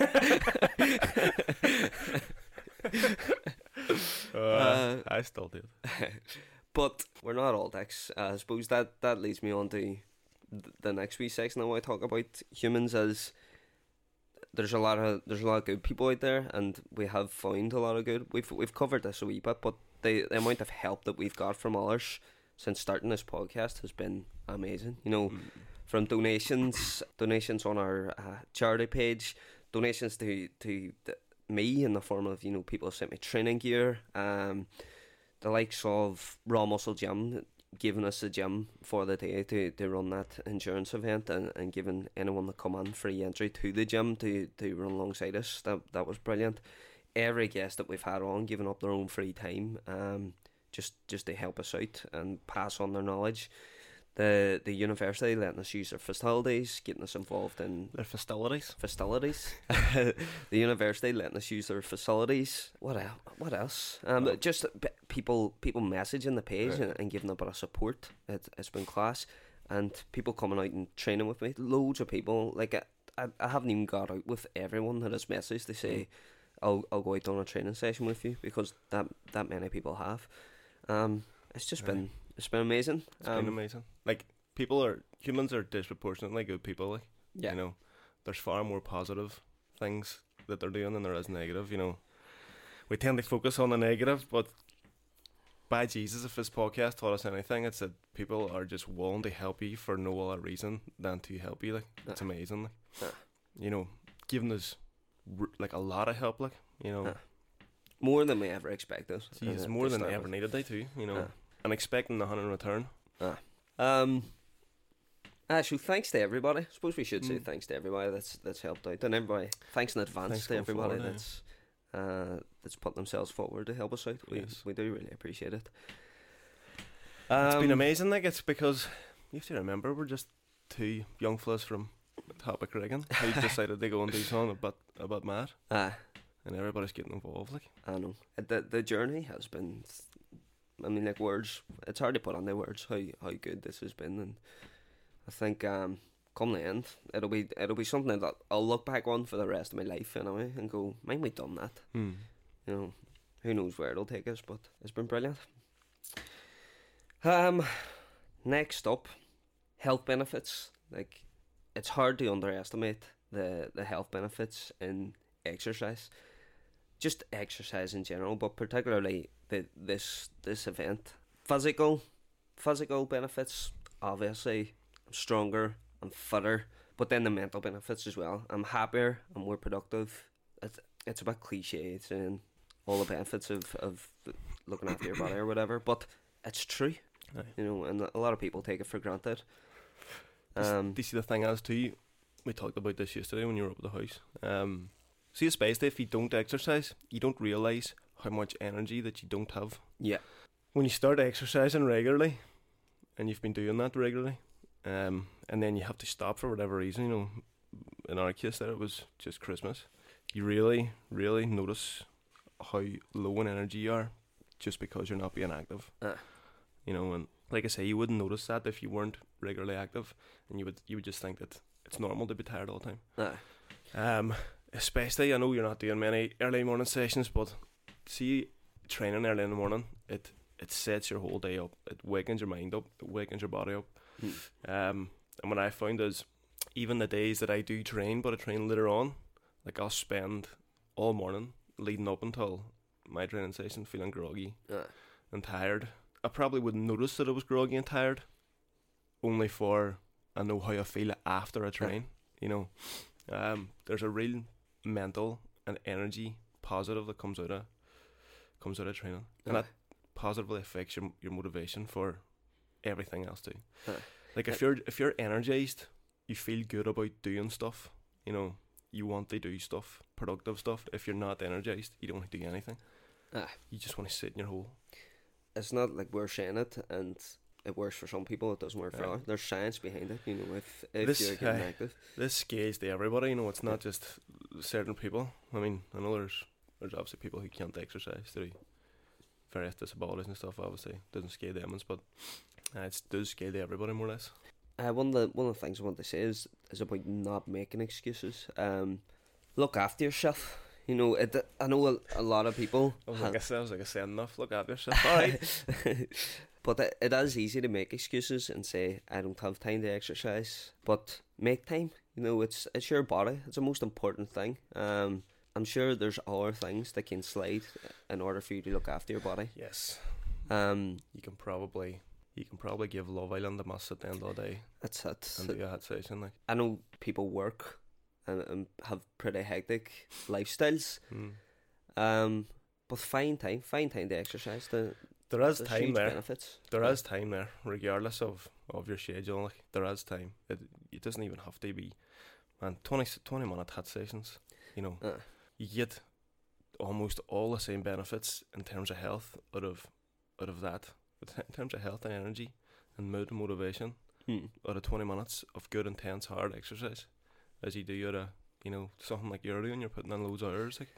[LAUGHS] [LAUGHS] Uh, I still do. [LAUGHS] but we're not all dicks. Uh, I suppose that that leads me on to the next wee section I want to talk about humans as there's a lot of there's a lot of good people out there, and we have found a lot of good. We've we've covered this a wee bit, but the, the amount of help that we've got from others since starting this podcast has been amazing. You know, Mm. from donations, donations on our uh, charity page, donations to to me in the form of you know people have sent me training gear, um, the likes of Raw Muscle Gym giving us a gym for the day to, to run that endurance event and, and giving anyone that come in free entry to the gym to, to run alongside us. That that was brilliant. Every guest that we've had on giving up their own free time, um, just just to help us out and pass on their knowledge. The the university letting us use their facilities, getting us involved in Their facilities. facilities. [LAUGHS] [LAUGHS] the university letting us use their facilities. What else? What else? Um, just people people messaging the page Right. and, and giving a bit of support. It, it's been class, and people coming out and training with me. Loads of people. Like I, I, I haven't even got out with everyone that has messaged to say, "I'll I'll go out on a training session with you," because that that many people have. Um, it's just Aye. been it's been amazing. It's um, been amazing. Like people are humans are disproportionately good people. Like Yeah, you know, there's far more positive things that they're doing than there is negative. You know, we tend to focus on the negative, but by Jesus, if this podcast taught us anything, it's that people are just willing to help you for no other reason than to help you. Like it's Aye. amazing. Like Aye. you know, giving us like a lot of help. Like you know, Aye. more than we ever expected. Jesus, uh, more than start ever needed. They too. You know. And expecting nothing in return. Ah. Um. Actually, thanks to everybody. I suppose we should say Mm. thanks to everybody that's that's helped out, and everybody. Thanks in advance Thanks to everybody forward, that's uh, that's put themselves forward to help us out. We Yes. we do really appreciate it. It's been Um, amazing. Like it's because you have to remember we're just two young fellas from Topic Reagan [LAUGHS] who decided to go and do something about about Matt, Ah, and everybody's getting involved. Like I know Uh, the the journey has been. I mean, like words. It's hard to put on the words how how good this has been, and I think um, come the end, it'll be it'll be something that I'll look back on for the rest of my life anyway, and go, mind we done that. hmm. you know, who knows where it'll take us, but it's been brilliant. Um, next up, health benefits. Like, it's hard to underestimate the the health benefits in exercise, just exercise in general, but particularly the this this event. Physical, physical benefits. Obviously, I'm stronger, I'm fitter, but then the mental benefits as well. I'm happier, I'm more productive. It's it's a bit cliche saying all the benefits of, of looking after your body or whatever, but it's true, Aye. you know, and a lot of people take it for granted. Um, do you see the thing as too? We talked about this yesterday when you were up at the house. Um, see, it's basically if you don't exercise, you don't realize how much energy that you don't have. yeah, When you start exercising regularly, and you've been doing that regularly, um, and then you have to stop for whatever reason, you know, in our case, there it was just Christmas. You really, really notice how low in energy you are just because you're not being active. Ah. You know, and like I say, you wouldn't notice that if you weren't regularly active, and you would you would just think that it's normal to be tired all the time. aye, Um, especially, I know you're not doing many early morning sessions, but see, training early in the morning, it it sets your whole day up. It wakens your mind up. It wakens your body up. Hmm. Um, and what I found is, even the days that I do train, but I train later on, like I'll spend all morning leading up until my training session feeling groggy aye, and tired. I probably wouldn't notice that I was groggy and tired, only for I know how I feel after I train. You know, um, there's a real mental and energy positive that comes out of comes out of training, and that positively affects your your motivation for everything else too. Like if Uh, you're if you're energized, you feel good about doing stuff. You know, you want to do stuff, productive stuff. If you're not energized, you don't want to do anything. Aye. You just want to sit in your hole. It's not like we're saying it and it works for some people, it doesn't work for others. There's science behind it, you know, if, if This- you're getting aye. active. this scales to everybody. You know, it's not just certain people. I mean, I know there's there's obviously people who can't exercise through various disabilities and stuff. Obviously, doesn't scale them, but uh, it does scale to everybody more or less. Uh, one of the one of the things I want to say is is about not making excuses. Um, look after yourself. You know, it, I know a, a lot of people. [LAUGHS] I was like, I said, I was like, I said enough. Look after yourself. All right. [LAUGHS] but it, it is easy to make excuses and say I don't have time to exercise. But make time. You know, it's it's your body. It's the most important thing. Um, I'm sure there's other things that can slide in order for you to look after your body. yes, Um, you can probably you can probably give Love Island a must at the end of the day that's it. and do a hot session. Like, I know people work and, and have pretty hectic lifestyles. mm. Um, but find time, find time to exercise. The, there is the time there. benefits. There is time there, regardless of, of your schedule. Like there is time. It it doesn't even have to be, man. 20, s- 20 minute hot sessions. You know, Uh, you get almost all the same benefits in terms of health out of out of that. [LAUGHS] In terms of health and energy and mood and motivation, hmm. out of twenty minutes of good intense hard exercise, as you do at a you know something like you're doing, you're putting in loads of hours. Like,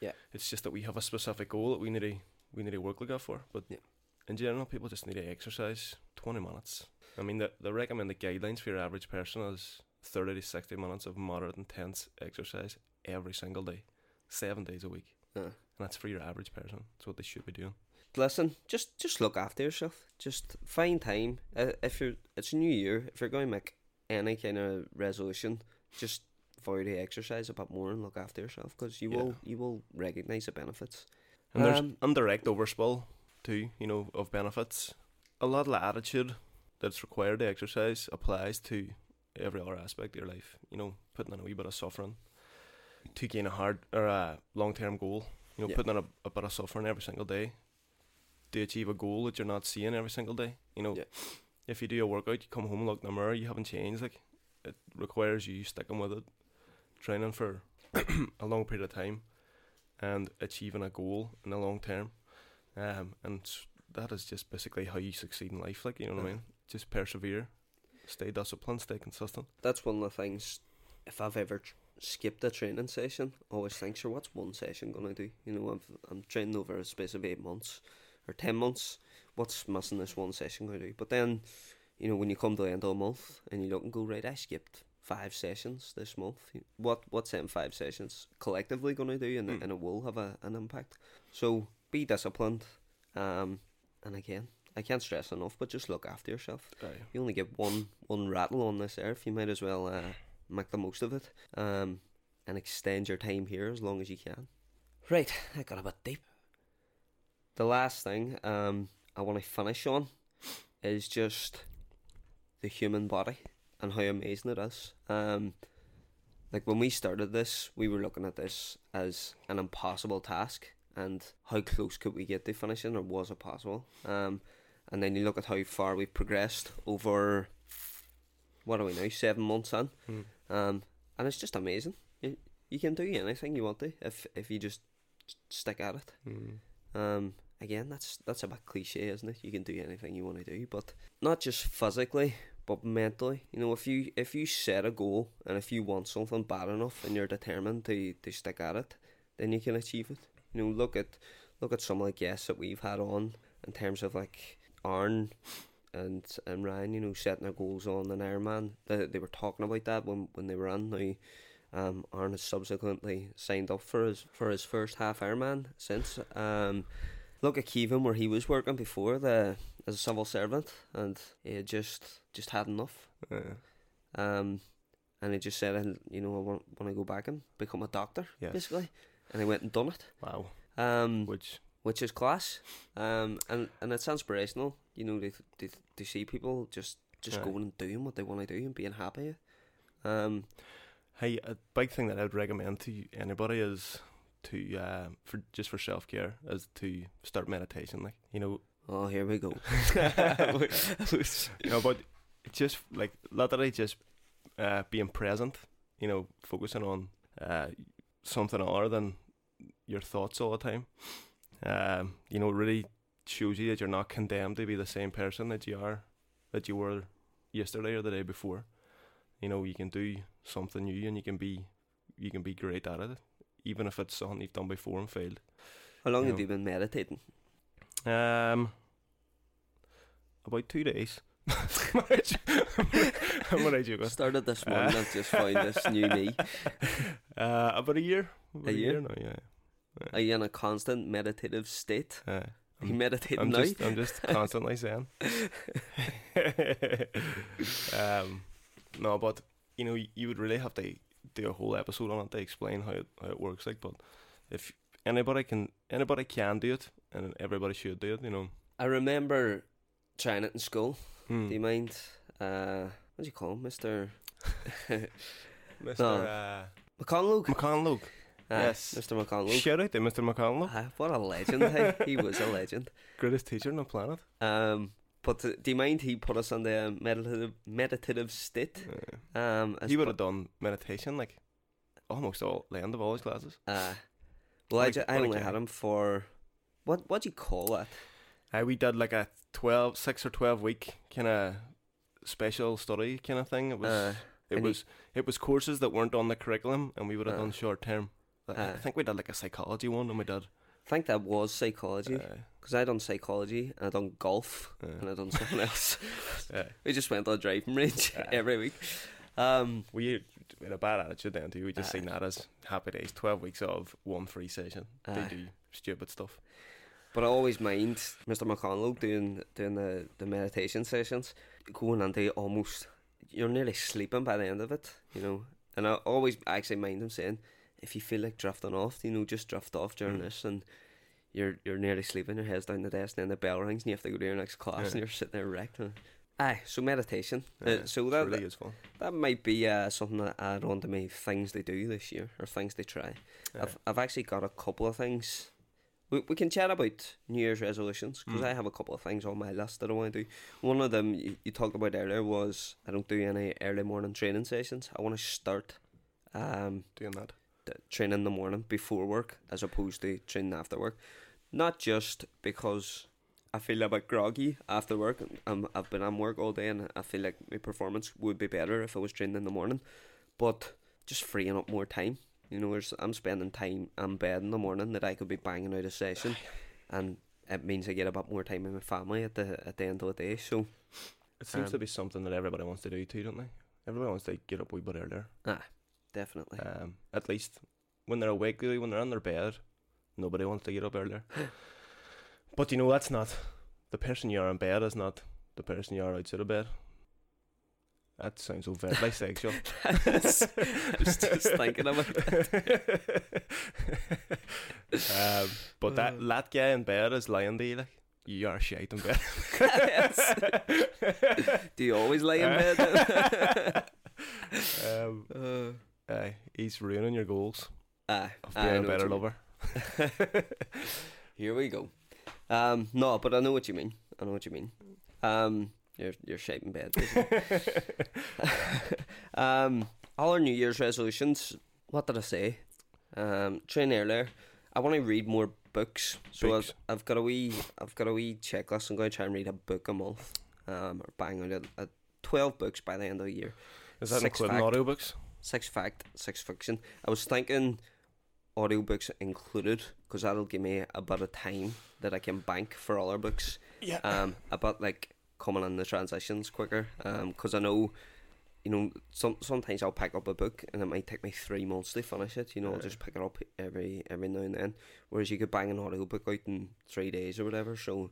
Yeah. it's just that we have a specific goal that we need to we need to work like that for. But Yeah. in general, people just need to exercise twenty minutes. I mean, the the recommended guidelines for your average person is thirty to sixty minutes of moderate intense exercise every single day, seven days a week, Uh, and that's for your average person. That's what they should be doing. listen, just just look after yourself. Just find time. Uh, if you're, it's a new year. If you're going to make any kind of resolution, just for avoid the exercise a bit more and look after yourself because you Yeah. will you will recognize the benefits. And there's Um, indirect overspill too, you know, of benefits. A lot of attitude that's required to exercise applies to every other aspect of your life. You know, putting in a wee bit of suffering to gain a hard or a long term goal. You know, Yeah. putting in a, a bit of suffering every single day to achieve a goal that you're not seeing every single day. You know, Yeah. if you do a workout, you come home, look in the mirror, you haven't changed. Like it requires you sticking with it, training for [COUGHS] a long period of time, and achieving a goal in the long term. Um, and that is just basically how you succeed in life. Like you know what I mean? Just persevere, stay disciplined, stay consistent. That's one of the things. If I've ever skipped a training session, always think, sure, what's one session gonna do? You know, I've, I'm training over a space of eight months or ten months. What's missing this one session gonna do? But then, you know, when you come to the end of a month and you look and go, right, I skipped five sessions this month. What what's them five sessions collectively gonna do? And, Mm. and it will have a, an impact. So be disciplined. Um, and again, I can't stress enough, but just look after yourself Aye. you only get one one rattle on this earth. You might as well uh, make the most of it, um, and extend your time here as long as you can. Right, I got a bit deep. The last thing um, I want to finish on is just the human body and how amazing it is. Um, like when we started this, we were looking at this as an impossible task, and how close could we get to finishing, or was it possible? Um, and then you look at how far we've progressed over what are we now seven months in? Mm. um and it's just amazing. You, you can do anything you want to if if you just stick at it. Mm. um again that's that's a bit cliche isn't it? You can do anything you want to do but not just physically but mentally. You know if you if you set a goal and if you want something bad enough and you're determined to to stick at it then you can achieve it. You know look at look at some of the guests that we've had on in terms of like Aaron and and Ryan, you know, setting their goals on an Ironman. They they were talking about that when when they were on. Now, um, Aaron has subsequently signed up for his for his first half Ironman since. Um, look at Kevin where he was working before the as a civil servant, and he had just just had enough. Yeah. Um, and he just said, "I- you know, I want want to go back and become a doctor, Yes. basically. And he went and done it. Wow. Um, Which which is class. Um, and, and it's inspirational, you know, to, to, to see people just, just Aye. going and doing what they want to do and being happy. Um, hey, a big thing that I'd recommend to anybody is to uh, for just for self care is to start meditation. Like you know, oh, here we go. [LAUGHS] [LAUGHS] you know, but just like literally just uh, being present. You know, focusing on uh, something other than your thoughts all the time. Um, you know, it really shows you that you're not condemned to be the same person that you are, that you were yesterday or the day before. You know, you can do something new and you can be, you can be great at it, even if it's something you've done before and failed. How long You have know. you been meditating? Um, about two days. [LAUGHS] I'm gonna joke. Started this morning and just found this new me. [LAUGHS] Uh, about a year. About A year? now, yeah. Are you in a constant meditative state? Uh, Are you I'm, meditating I'm now? just, I'm just [LAUGHS] constantly saying. um, no, but you know, you would really have to do a whole episode on it to explain how it how it works. Like, but if anybody can, anybody can do it, and everybody should do it. You know. I remember trying it in school. Hmm. Do you mind? Uh, what do you call him? Mr. [LAUGHS] [LAUGHS] Mr. No. Uh, McConlogue? McConlogue. Yes. Mr. McConlogue. Shout out to Mr. McConlogue, Aye, what a legend. hey. He was a legend. [LAUGHS] greatest teacher on the planet. Um, but uh, do you mind he put us on the meditative meditative state? Uh, Um, he would have done meditation like almost all the end of all his classes. Uh, well, I, ju- I only had him for what? What do you call that? Uh, we did like a 12, 6 or twelve week kind of special study kind of thing. It was Uh, it and he- was it was courses that weren't on the curriculum, and we would have Uh. done short term. Like, I Uh. think we did like a psychology one, and we did. I think that was psychology Uh, because I done psychology and I done golf and uh, I done something else. [LAUGHS] [LAUGHS] uh, we just went on a driving range Aye. every week. Um, we we had a bad attitude then too. We just Aye. seen that as happy days. Twelve weeks of one free session. Aye. They do stupid stuff. But I always mind Mr. McConnell doing doing the, the meditation sessions, going into almost you're nearly sleeping by the end of it, you know. And I always actually mind him saying, if you feel like drifting off, you know, just drift off during Mm. this and you're you're nearly sleeping, your head's down the desk, and then the bell rings and you have to go to your next class Yeah. and you're sitting there wrecked. And, aye, so meditation. Yeah, uh, so that, really fun. that might be uh, something that I add on to my things they do this year or things they try. Yeah. I've I've actually got a couple of things. We we can chat about New Year's resolutions because Mm. I have a couple of things on my list that I want to do. One of them you, you talked about earlier was I don't do any early morning training sessions. I want to start um Doing that. T- training in the morning before work as opposed to training after work. Not just because I feel a bit groggy after work. Um, I've been on work all day and I feel like my performance would be better if I was training in the morning, but just freeing up more time. You know, there's, I'm spending time in bed in the morning that I could be banging out a session, and it means I get a bit more time with my family at the at the end of the day. So It seems Um, to be something that everybody wants to do too, don't they? Everybody wants to get up a wee bit earlier. Definitely, Um, at least when they're awake, really, when they're on their bed, nobody wants to get up earlier. [GASPS] but you know, that's not the person you are in bed is not the person you are outside of bed. That sounds overtly sexual. [LAUGHS] That's- I was just [LAUGHS] thinking about um, but that Uh. that guy in bed is lying to you like you are shite in bed. [LAUGHS] Do you always lay in bed? um, uh, he's ruining your goals aye, of aye, I being a better lover. [LAUGHS] Here we go. Um, no, but I know what you mean. I know what you mean. Um, you're you're shaping bed. [LAUGHS] [LAUGHS] um, all our New Year's resolutions. What did I say? Um, train earlier. I want to read more books. So Books. I've, I've got a wee I've got a wee checklist. I'm going to try and read a book a month. Um, or bang out a, a twelve books by the end of the year. Is that Six including fact. audiobooks? Six fact, six fiction. I was thinking audiobooks included because that'll give me a bit of time that I can bank for other books. Yeah. Um, about like coming in the transitions quicker. Um, because I know, you know, some sometimes I'll pick up a book and it might take me three months to finish it. You know, I'll just pick it up every every now and then. Whereas you could bang an audiobook out in three days or whatever. So,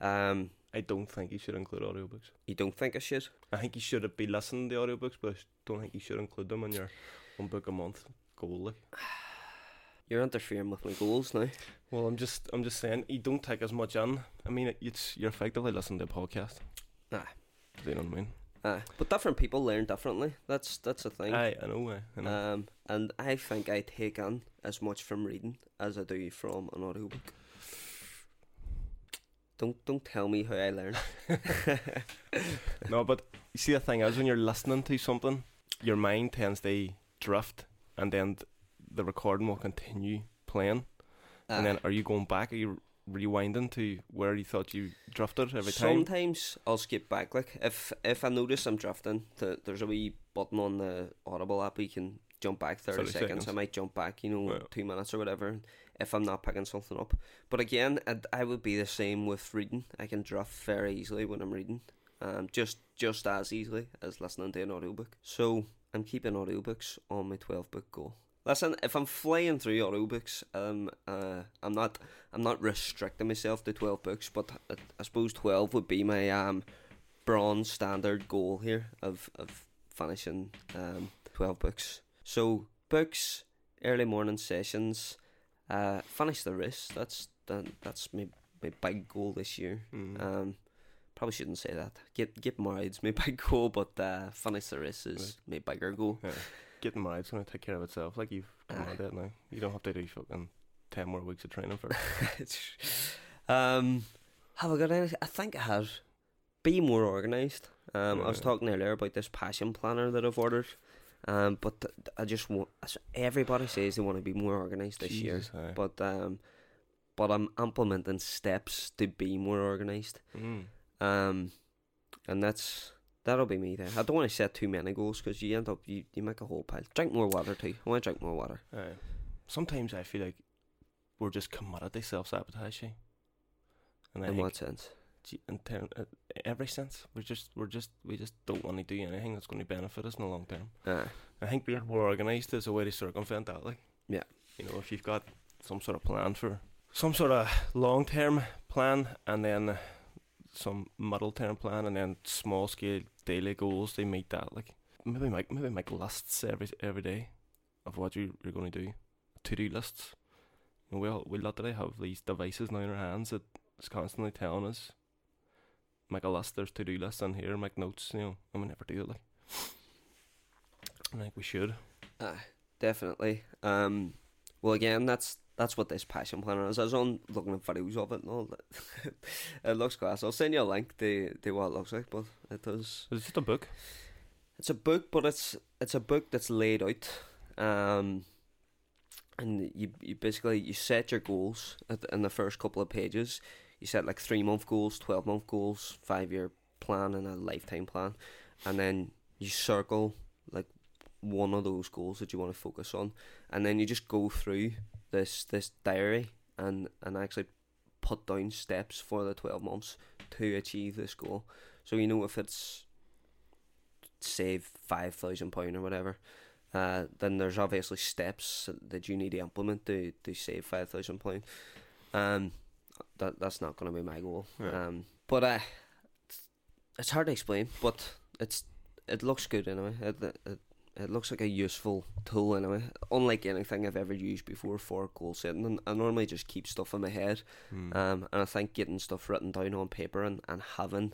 um, I don't think you should include audiobooks. you don't think I should? I think you should be listening to audiobooks, but I don't think you should include them in your one book a month goal. Like. [SIGHS] You're interfering with my goals now. Well, I'm just I'm just saying you don't take as much in. I mean, it's you're effectively listening to a podcast. Ah. Do you know what I mean? Uh, but different people learn differently. That's that's the thing. Aye, I know. aye, I know. Um, and I think I take in as much from reading as I do from an audiobook. Don't don't tell me how I learn. [LAUGHS] no, but you see the thing is when you're listening to something, your mind tends to drift, and then the recording will continue playing. and then Uh, are you going back? Are you rewinding to where you thought you drifted every time? sometimes I'll skip back. Like if if I notice I'm drifting, th- there's a wee button on the Audible app. You can jump back thirty, 30 seconds. seconds. I might jump back, you know, Yeah. two minutes or whatever. If I'm not picking something up, but again, I'd, I would be the same with reading. I can drift very easily when I'm reading, um, just just as easily as listening to an audiobook. So I'm keeping audiobooks on my twelve book goal. Listen, if I'm flying through audiobooks, um, uh, I'm not, I'm not restricting myself to twelve books, but I, I suppose twelve would be my um, bronze standard goal here of of finishing um twelve books. So books, early morning sessions, uh, finish the race. That's that, that's my my big goal this year. Mm. Um, probably shouldn't say that. Get get married's my [LAUGHS] big goal, but uh, finish the race is my bigger goal. Yeah. Getting married's gonna take care of itself. Like you've out of it now. You don't have to do fucking ten more weeks of training for. it. [LAUGHS] um, have I got any? I think I have. Be more organised. Um, I was talking earlier about this passion planner that I've ordered. Um, but th- I just want. Everybody says they want to be more organised this year, Jesus, but um, but I'm implementing steps to be more organised. Mm. Um, and that's that'll be me there. I don't want to set too many goals because you end up you, you make a whole pile. Drink more water too. I want to drink more water. Sometimes I feel like we're just committed to self sabotaging. In think what sense? In term, uh, every sense we're just we're just we just don't want to do anything that's going to benefit us in the long term. Uh, I think being more organised is a way to circumvent that. Like, Yeah. you know, if you've got some sort of plan for some sort of long term plan and then some middle term plan and then small scale daily goals they meet that like maybe make maybe make lists every every day of what you, you're going to do to do lists we all, we literally have these devices now in our hands that is constantly telling us make a list there's to do lists on here make notes you know and we never do it like I think we should Uh, definitely. Um, well, again, that's that's what this passion planner is. I was on looking at videos of it and all. That. [LAUGHS] it looks class. I'll send you a link to, to what it looks like, but it does. it's just a book It's a book, but it's it's a book that's laid out. Um, and you you basically you set your goals at in the first couple of pages. You set like three month goals, twelve month goals, five year plan, and a lifetime plan, and then you circle like one of those goals that you want to focus on, and then you just go through this this diary and and actually put down steps for the twelve months to achieve this goal. So you know if it's save five thousand pound or whatever, uh, then there's obviously steps that you need to implement to to save five thousand pound. Um, that that's not going to be my goal. Right. Um, but uh, it's, it's hard to explain, but it's it looks good anyway. It, it, it looks like a useful tool anyway. Unlike anything I've ever used before for goal setting, and I normally just keep stuff in my head. Hmm. Um, and I think getting stuff written down on paper and, and having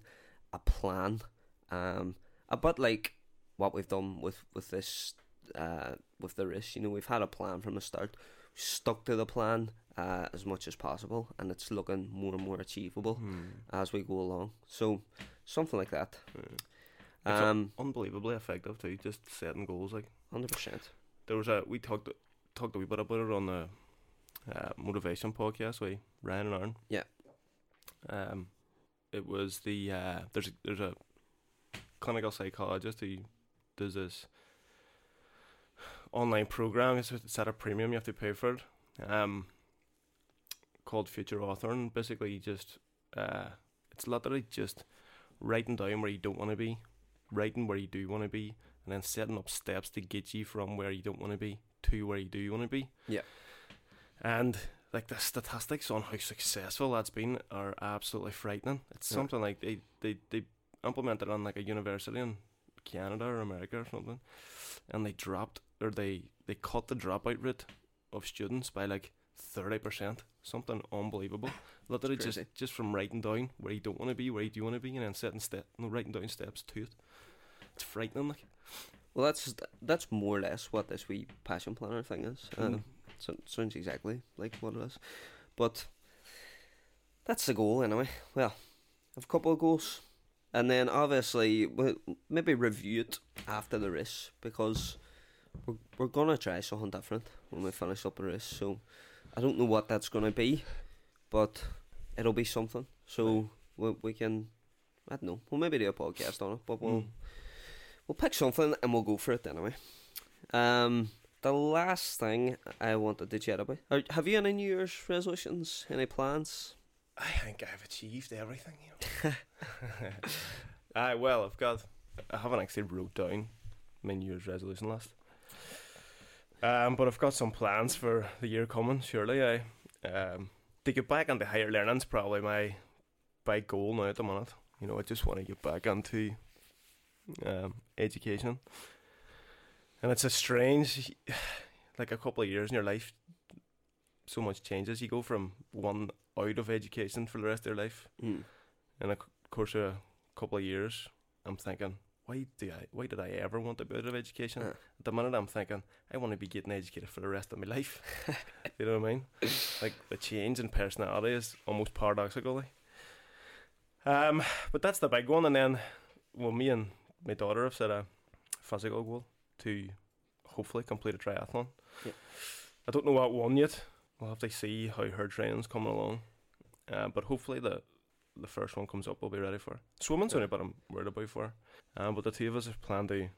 a plan, um, a bit like what we've done with with this, uh, with the race. You know, we've had a plan from the start, stuck to the plan uh, as much as possible, and it's looking more and more achievable Hmm. as we go along. So something like that. A- Um, unbelievably effective too. Just setting goals like hundred percent. there was a we talked talked a wee bit about it on the uh, motivation podcast with Ryan and Aaron. Yeah. Um, it was the uh, there's a, there's a clinical psychologist who does this online program. It's at a premium. You have to pay for it. Um, called Future Author, and basically just uh, it's literally just writing down where you don't want to be, writing where you do want to be, and then setting up steps to get you from where you don't want to be to where you do want to be. Yeah. And like the statistics on how successful that's been are absolutely frightening. It's Yeah. something like they, they, they implemented on like a university in Canada or America or something, and they dropped or they they cut the dropout rate of students by like thirty percent. Something unbelievable. [LAUGHS] Literally just just from writing down where you don't want to be, where you do want to be, and then setting step, no, writing down steps to it. It's frightening. Like Well, that's that's more or less what this wee passion planner thing is. Uh, Mm. so, sounds exactly like what it is, but that's the goal anyway. Well, I've a couple of goals, and then obviously we'll maybe review it after the race because we're we're gonna try something different when we finish up the race. So I don't know what that's gonna be, but it'll be something. So we we can I don't know. We'll maybe do a podcast on it, but we'll Mm. we'll pick something and we'll go for it anyway. Um, the last thing I wanted to chat about. Are, have you any New Year's resolutions? Any plans? I think I've achieved everything. You know. [LAUGHS] [LAUGHS] Aye, well, I've got. I haven't actually wrote down my New Year's resolution list. Um, but I've got some plans for the year coming. Surely, I um to get back into higher learning's probably my big goal now at the minute. You know, I just want to get back into um education, and it's a strange, [SIGHS] like a couple of years in your life. So much changes. You go from one out of education for the rest of their life Mm. in a course of a couple of years, I'm thinking, why do I? Why did I ever want to be out of education? Uh. At the minute, I'm thinking, I want to be getting educated for the rest of my life. [LAUGHS] you know what I mean? Like the change in personality is almost paradoxical. like. Um, but that's the big one, and then, well, me and my daughter have set a physical goal to hopefully complete a triathlon. Yeah. I don't know what one yet. We'll have to see how her training's coming along. Uh, but hopefully the the first one comes up, we'll be ready for. Swimming's Yeah. only, but I'm worried about for. Um, but the two of us have planned to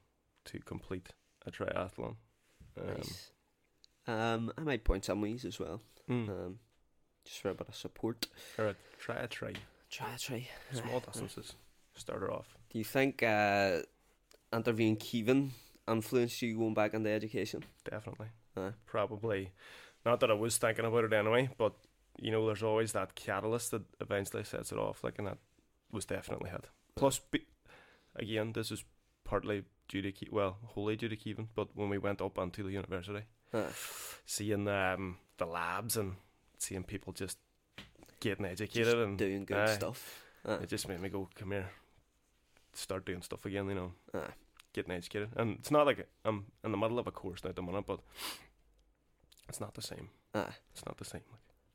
to complete a triathlon. Um, Nice. Um, I might point some ways as well. mm, Um, just for a bit of support. all right, try a try. Try, a try. Small distances. Start her off. Do you think uh, interviewing Kevin influenced you going back into education? Definitely. Aye. Probably. Not that I was thinking about it anyway, but you know, there's always that catalyst that eventually sets it off. Like, and that was definitely it. Plus, be, again, this is partly due to Ke- well, wholly due to Kevin. But when we went up onto the university, seeing um, the labs and seeing people just getting educated just and doing good aye, stuff. Ah, it just made me go, come here, start doing stuff again. You know, getting educated. And it's not like I'm in the middle of a course now at the minute, but it's not the same. Ah. It's not the same.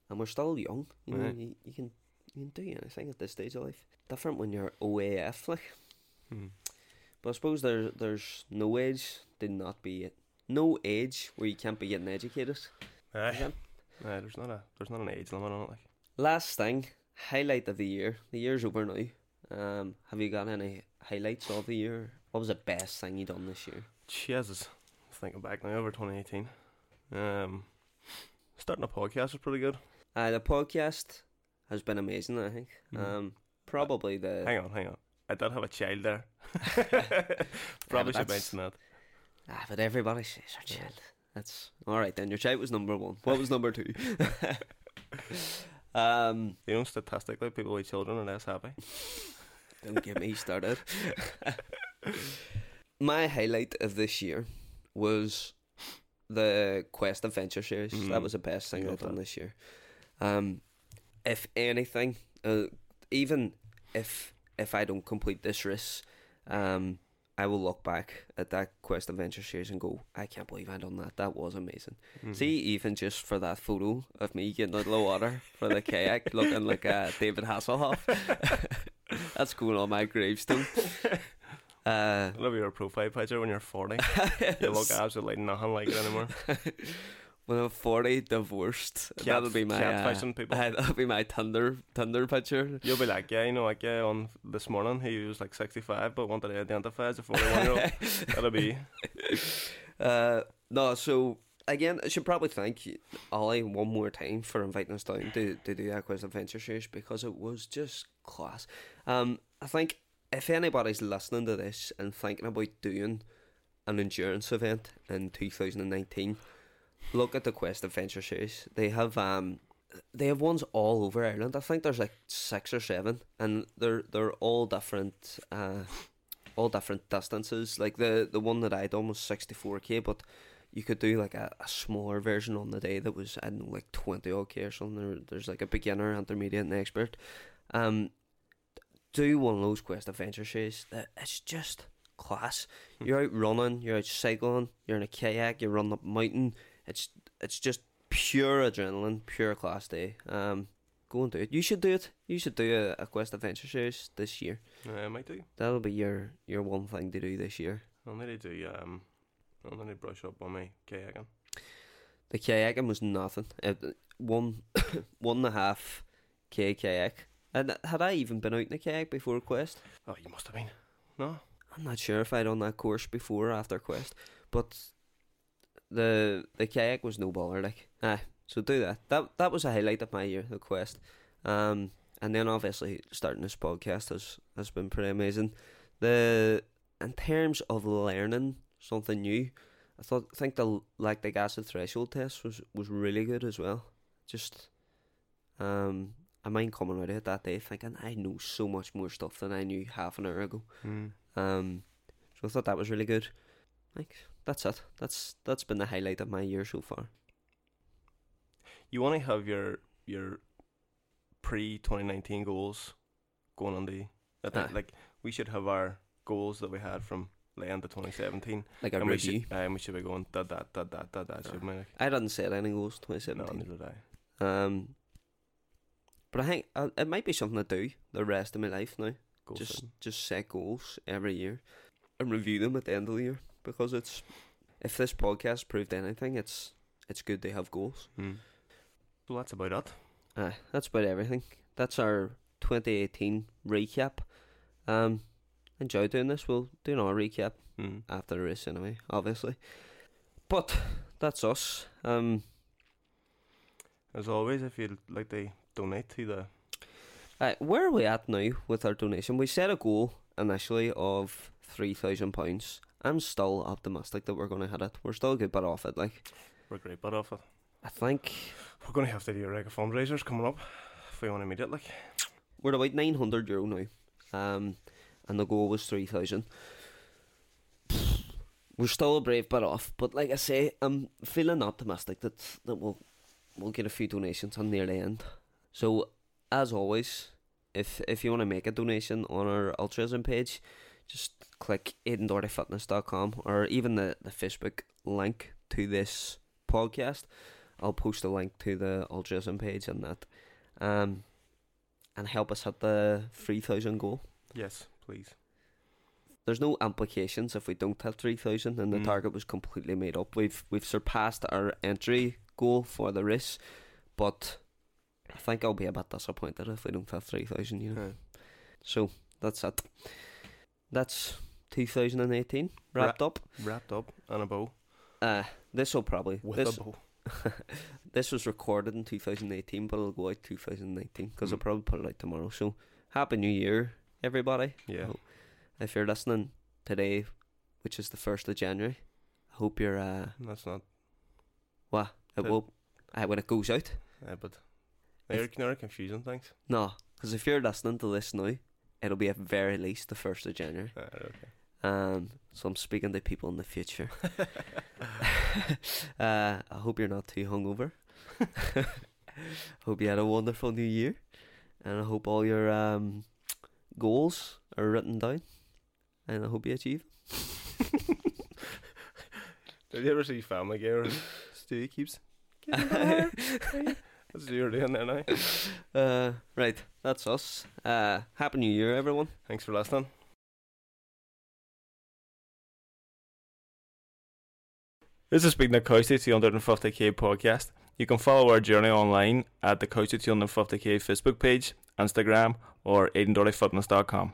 and we're still young. You know, Right. you, you can you can do anything at this stage of life. Different when you're OAF, like. Hmm. But I suppose there there's no age to not be it. No age where you can't be getting educated. Aye. Aye, there's not a there's not an age limit on it. Like Last thing, highlight of the year. The year's over now. Um, have you got any highlights of the year? What was the best thing you done this year? Jesus, thinking back now over 2018. Um, starting a podcast was pretty good. Uh, the podcast has been amazing. I think. Mhm. Um, probably the Hang on, hang on. I did have a child there. [LAUGHS] [LAUGHS] Probably should that's- mention that. ah, but everybody says our child. That's all right. Then your child was number one. What was number two? [LAUGHS] um, You know, statistically, people with children are less happy. Don't get me started. My highlight of this year was the Quest Adventure series. That Mhm. was the best thing I've done that. this year. Um, if anything, uh, even if if I don't complete this race, um, I will look back at that Quest Adventure series and go, I can't believe I done that. That was amazing. Mhm. See, even just for that photo of me getting out of the water for the kayak, looking like uh, [LAUGHS] David Hasselhoff, [LAUGHS] that's going on my gravestone. [LAUGHS] Uh, be your profile picture when you're 40. [LAUGHS] You look absolutely nothing like it anymore. [LAUGHS] when I'm 40, divorced, Cat- that'll be my uh, people. uh, [LAUGHS] that'll be my Tinder Tinder picture. You'll be like, yeah, you know, like, yeah, on this morning he was like 65 but wanted to identify as a 41 year old. That'll be. uh, no, so again, I should probably thank Ollie one more time for inviting us down to, to do that Quest Adventure series because it was just class. Um, I think if anybody's listening to this and thinking about doing an endurance event in 2019, look at the Quest Adventure series. They have um, they have ones all over Ireland. I think there's like six or seven, and they're they're all different. Uh, all different distances. Like the the one that I done was sixty four k, but you could do like a, a smaller version on the day that was I don't know like twenty odd k or something. There, there's like a beginner, intermediate, and expert. Um, do one of those quest adventure shows. That it's just class. Hmm. You're out running, you're out cycling, you're in a kayak, you're running up a mountain. It's it's just pure adrenaline, pure class day. Um, go and do it. You should do it. You should do a, a quest adventure series this year. I might do. That'll be your your one thing to do this year. I'll need to do, um, I'll need to brush up on my kayaking. The kayaking was nothing. Uh, one [COUGHS] one and a half k kayak. And had I even been out in the kayak before Quest? Oh, you must have been. No? I'm not sure if I'd done that course before or after Quest, but the the kayak was no bother. Like, ah, so do that. That that was a highlight of my year, the Quest. Um, and then obviously starting this podcast has has been pretty amazing. The in terms of learning something new, I thought think the lactic acid threshold test was was really good as well. Just um. I mind coming out of it that day thinking I know so much more stuff than I knew half an hour ago. Mm. Um, so I thought that was really good. Like that's it. That's that's been the highlight of my year so far. You want to have your your pre 2019 goals going on the. I think, Aye. like, we should have our goals that we had from the end of 2017. Like a and we should, uh, and we should be going, da da da da da da, we? I didn't set any goals twenty no, neither did I. Um, but I think uh, it might be something to do the rest of my life now. Goal just setting. just set goals every year and review them at the end of the year because it's if this podcast proved anything, it's it's good to have goals. Mm. So that's about it. Uh, that's about everything. That's our 2018 recap. Um, enjoy doing this. We'll do another recap Mm. after the race anyway, obviously. But that's us. Um, As always, if you'd like to donate to the uh, where are we at now with our donation? We set a goal initially of three thousand pounds. I'm still optimistic that we're going to hit it. We're still a good bit off it. Like we're great bit off it. I think we're gonna have to do a fundraisers coming up if we want to meet it. Like, We're about nine hundred euro now, um, and the goal was three thousand. We're still a brave bit off, but like I say, I'm feeling optimistic that that we'll we'll get a few donations on near the end. So as always, if if you want to make a donation on our altruism page, just click aidendohertyfitness.com or even the, the Facebook link to this podcast. I'll post a link to the altruism page and that. Um, and help us hit the 3000 goal. yes, please. There's no implications if we don't hit 3000 and the Mm. target was completely made up. We've we've surpassed our entry goal for the race, but I think I'll be a bit disappointed if we don't hit 3000, you know. Yeah. So, that's it. That's 2018 wrapped up. Wrapped up and a bow Uh, this will probably with this a bow. [LAUGHS] this was recorded in 2018, but it'll go out 2019 because I'll Mm. probably put it out tomorrow. So, happy New Year, everybody! Yeah. If you're listening today, which is the first of January, I hope you're uh, That's not. what it will uh, when it goes out. Uh, but they're, they're confusing things. No, because if you're listening to this now, it'll be at very least the first of January. Uh, okay. Um, so I'm speaking to people in the future. [LAUGHS] [LAUGHS] uh, I hope you're not too hungover. [LAUGHS] hope you had a wonderful new year, and I hope all your um, goals are written down, and I hope you achieve. Did you ever see Family Guy? Stewie keeps. getting better? That's what you're doing there now. [LAUGHS] uh, right, that's us. Uh, happy New Year, everyone. Thanks for listening. This has been the Couch to 250k podcast. You can follow our journey online at the Couch to 250k Facebook page, Instagram, or aidendohertyfitness.com.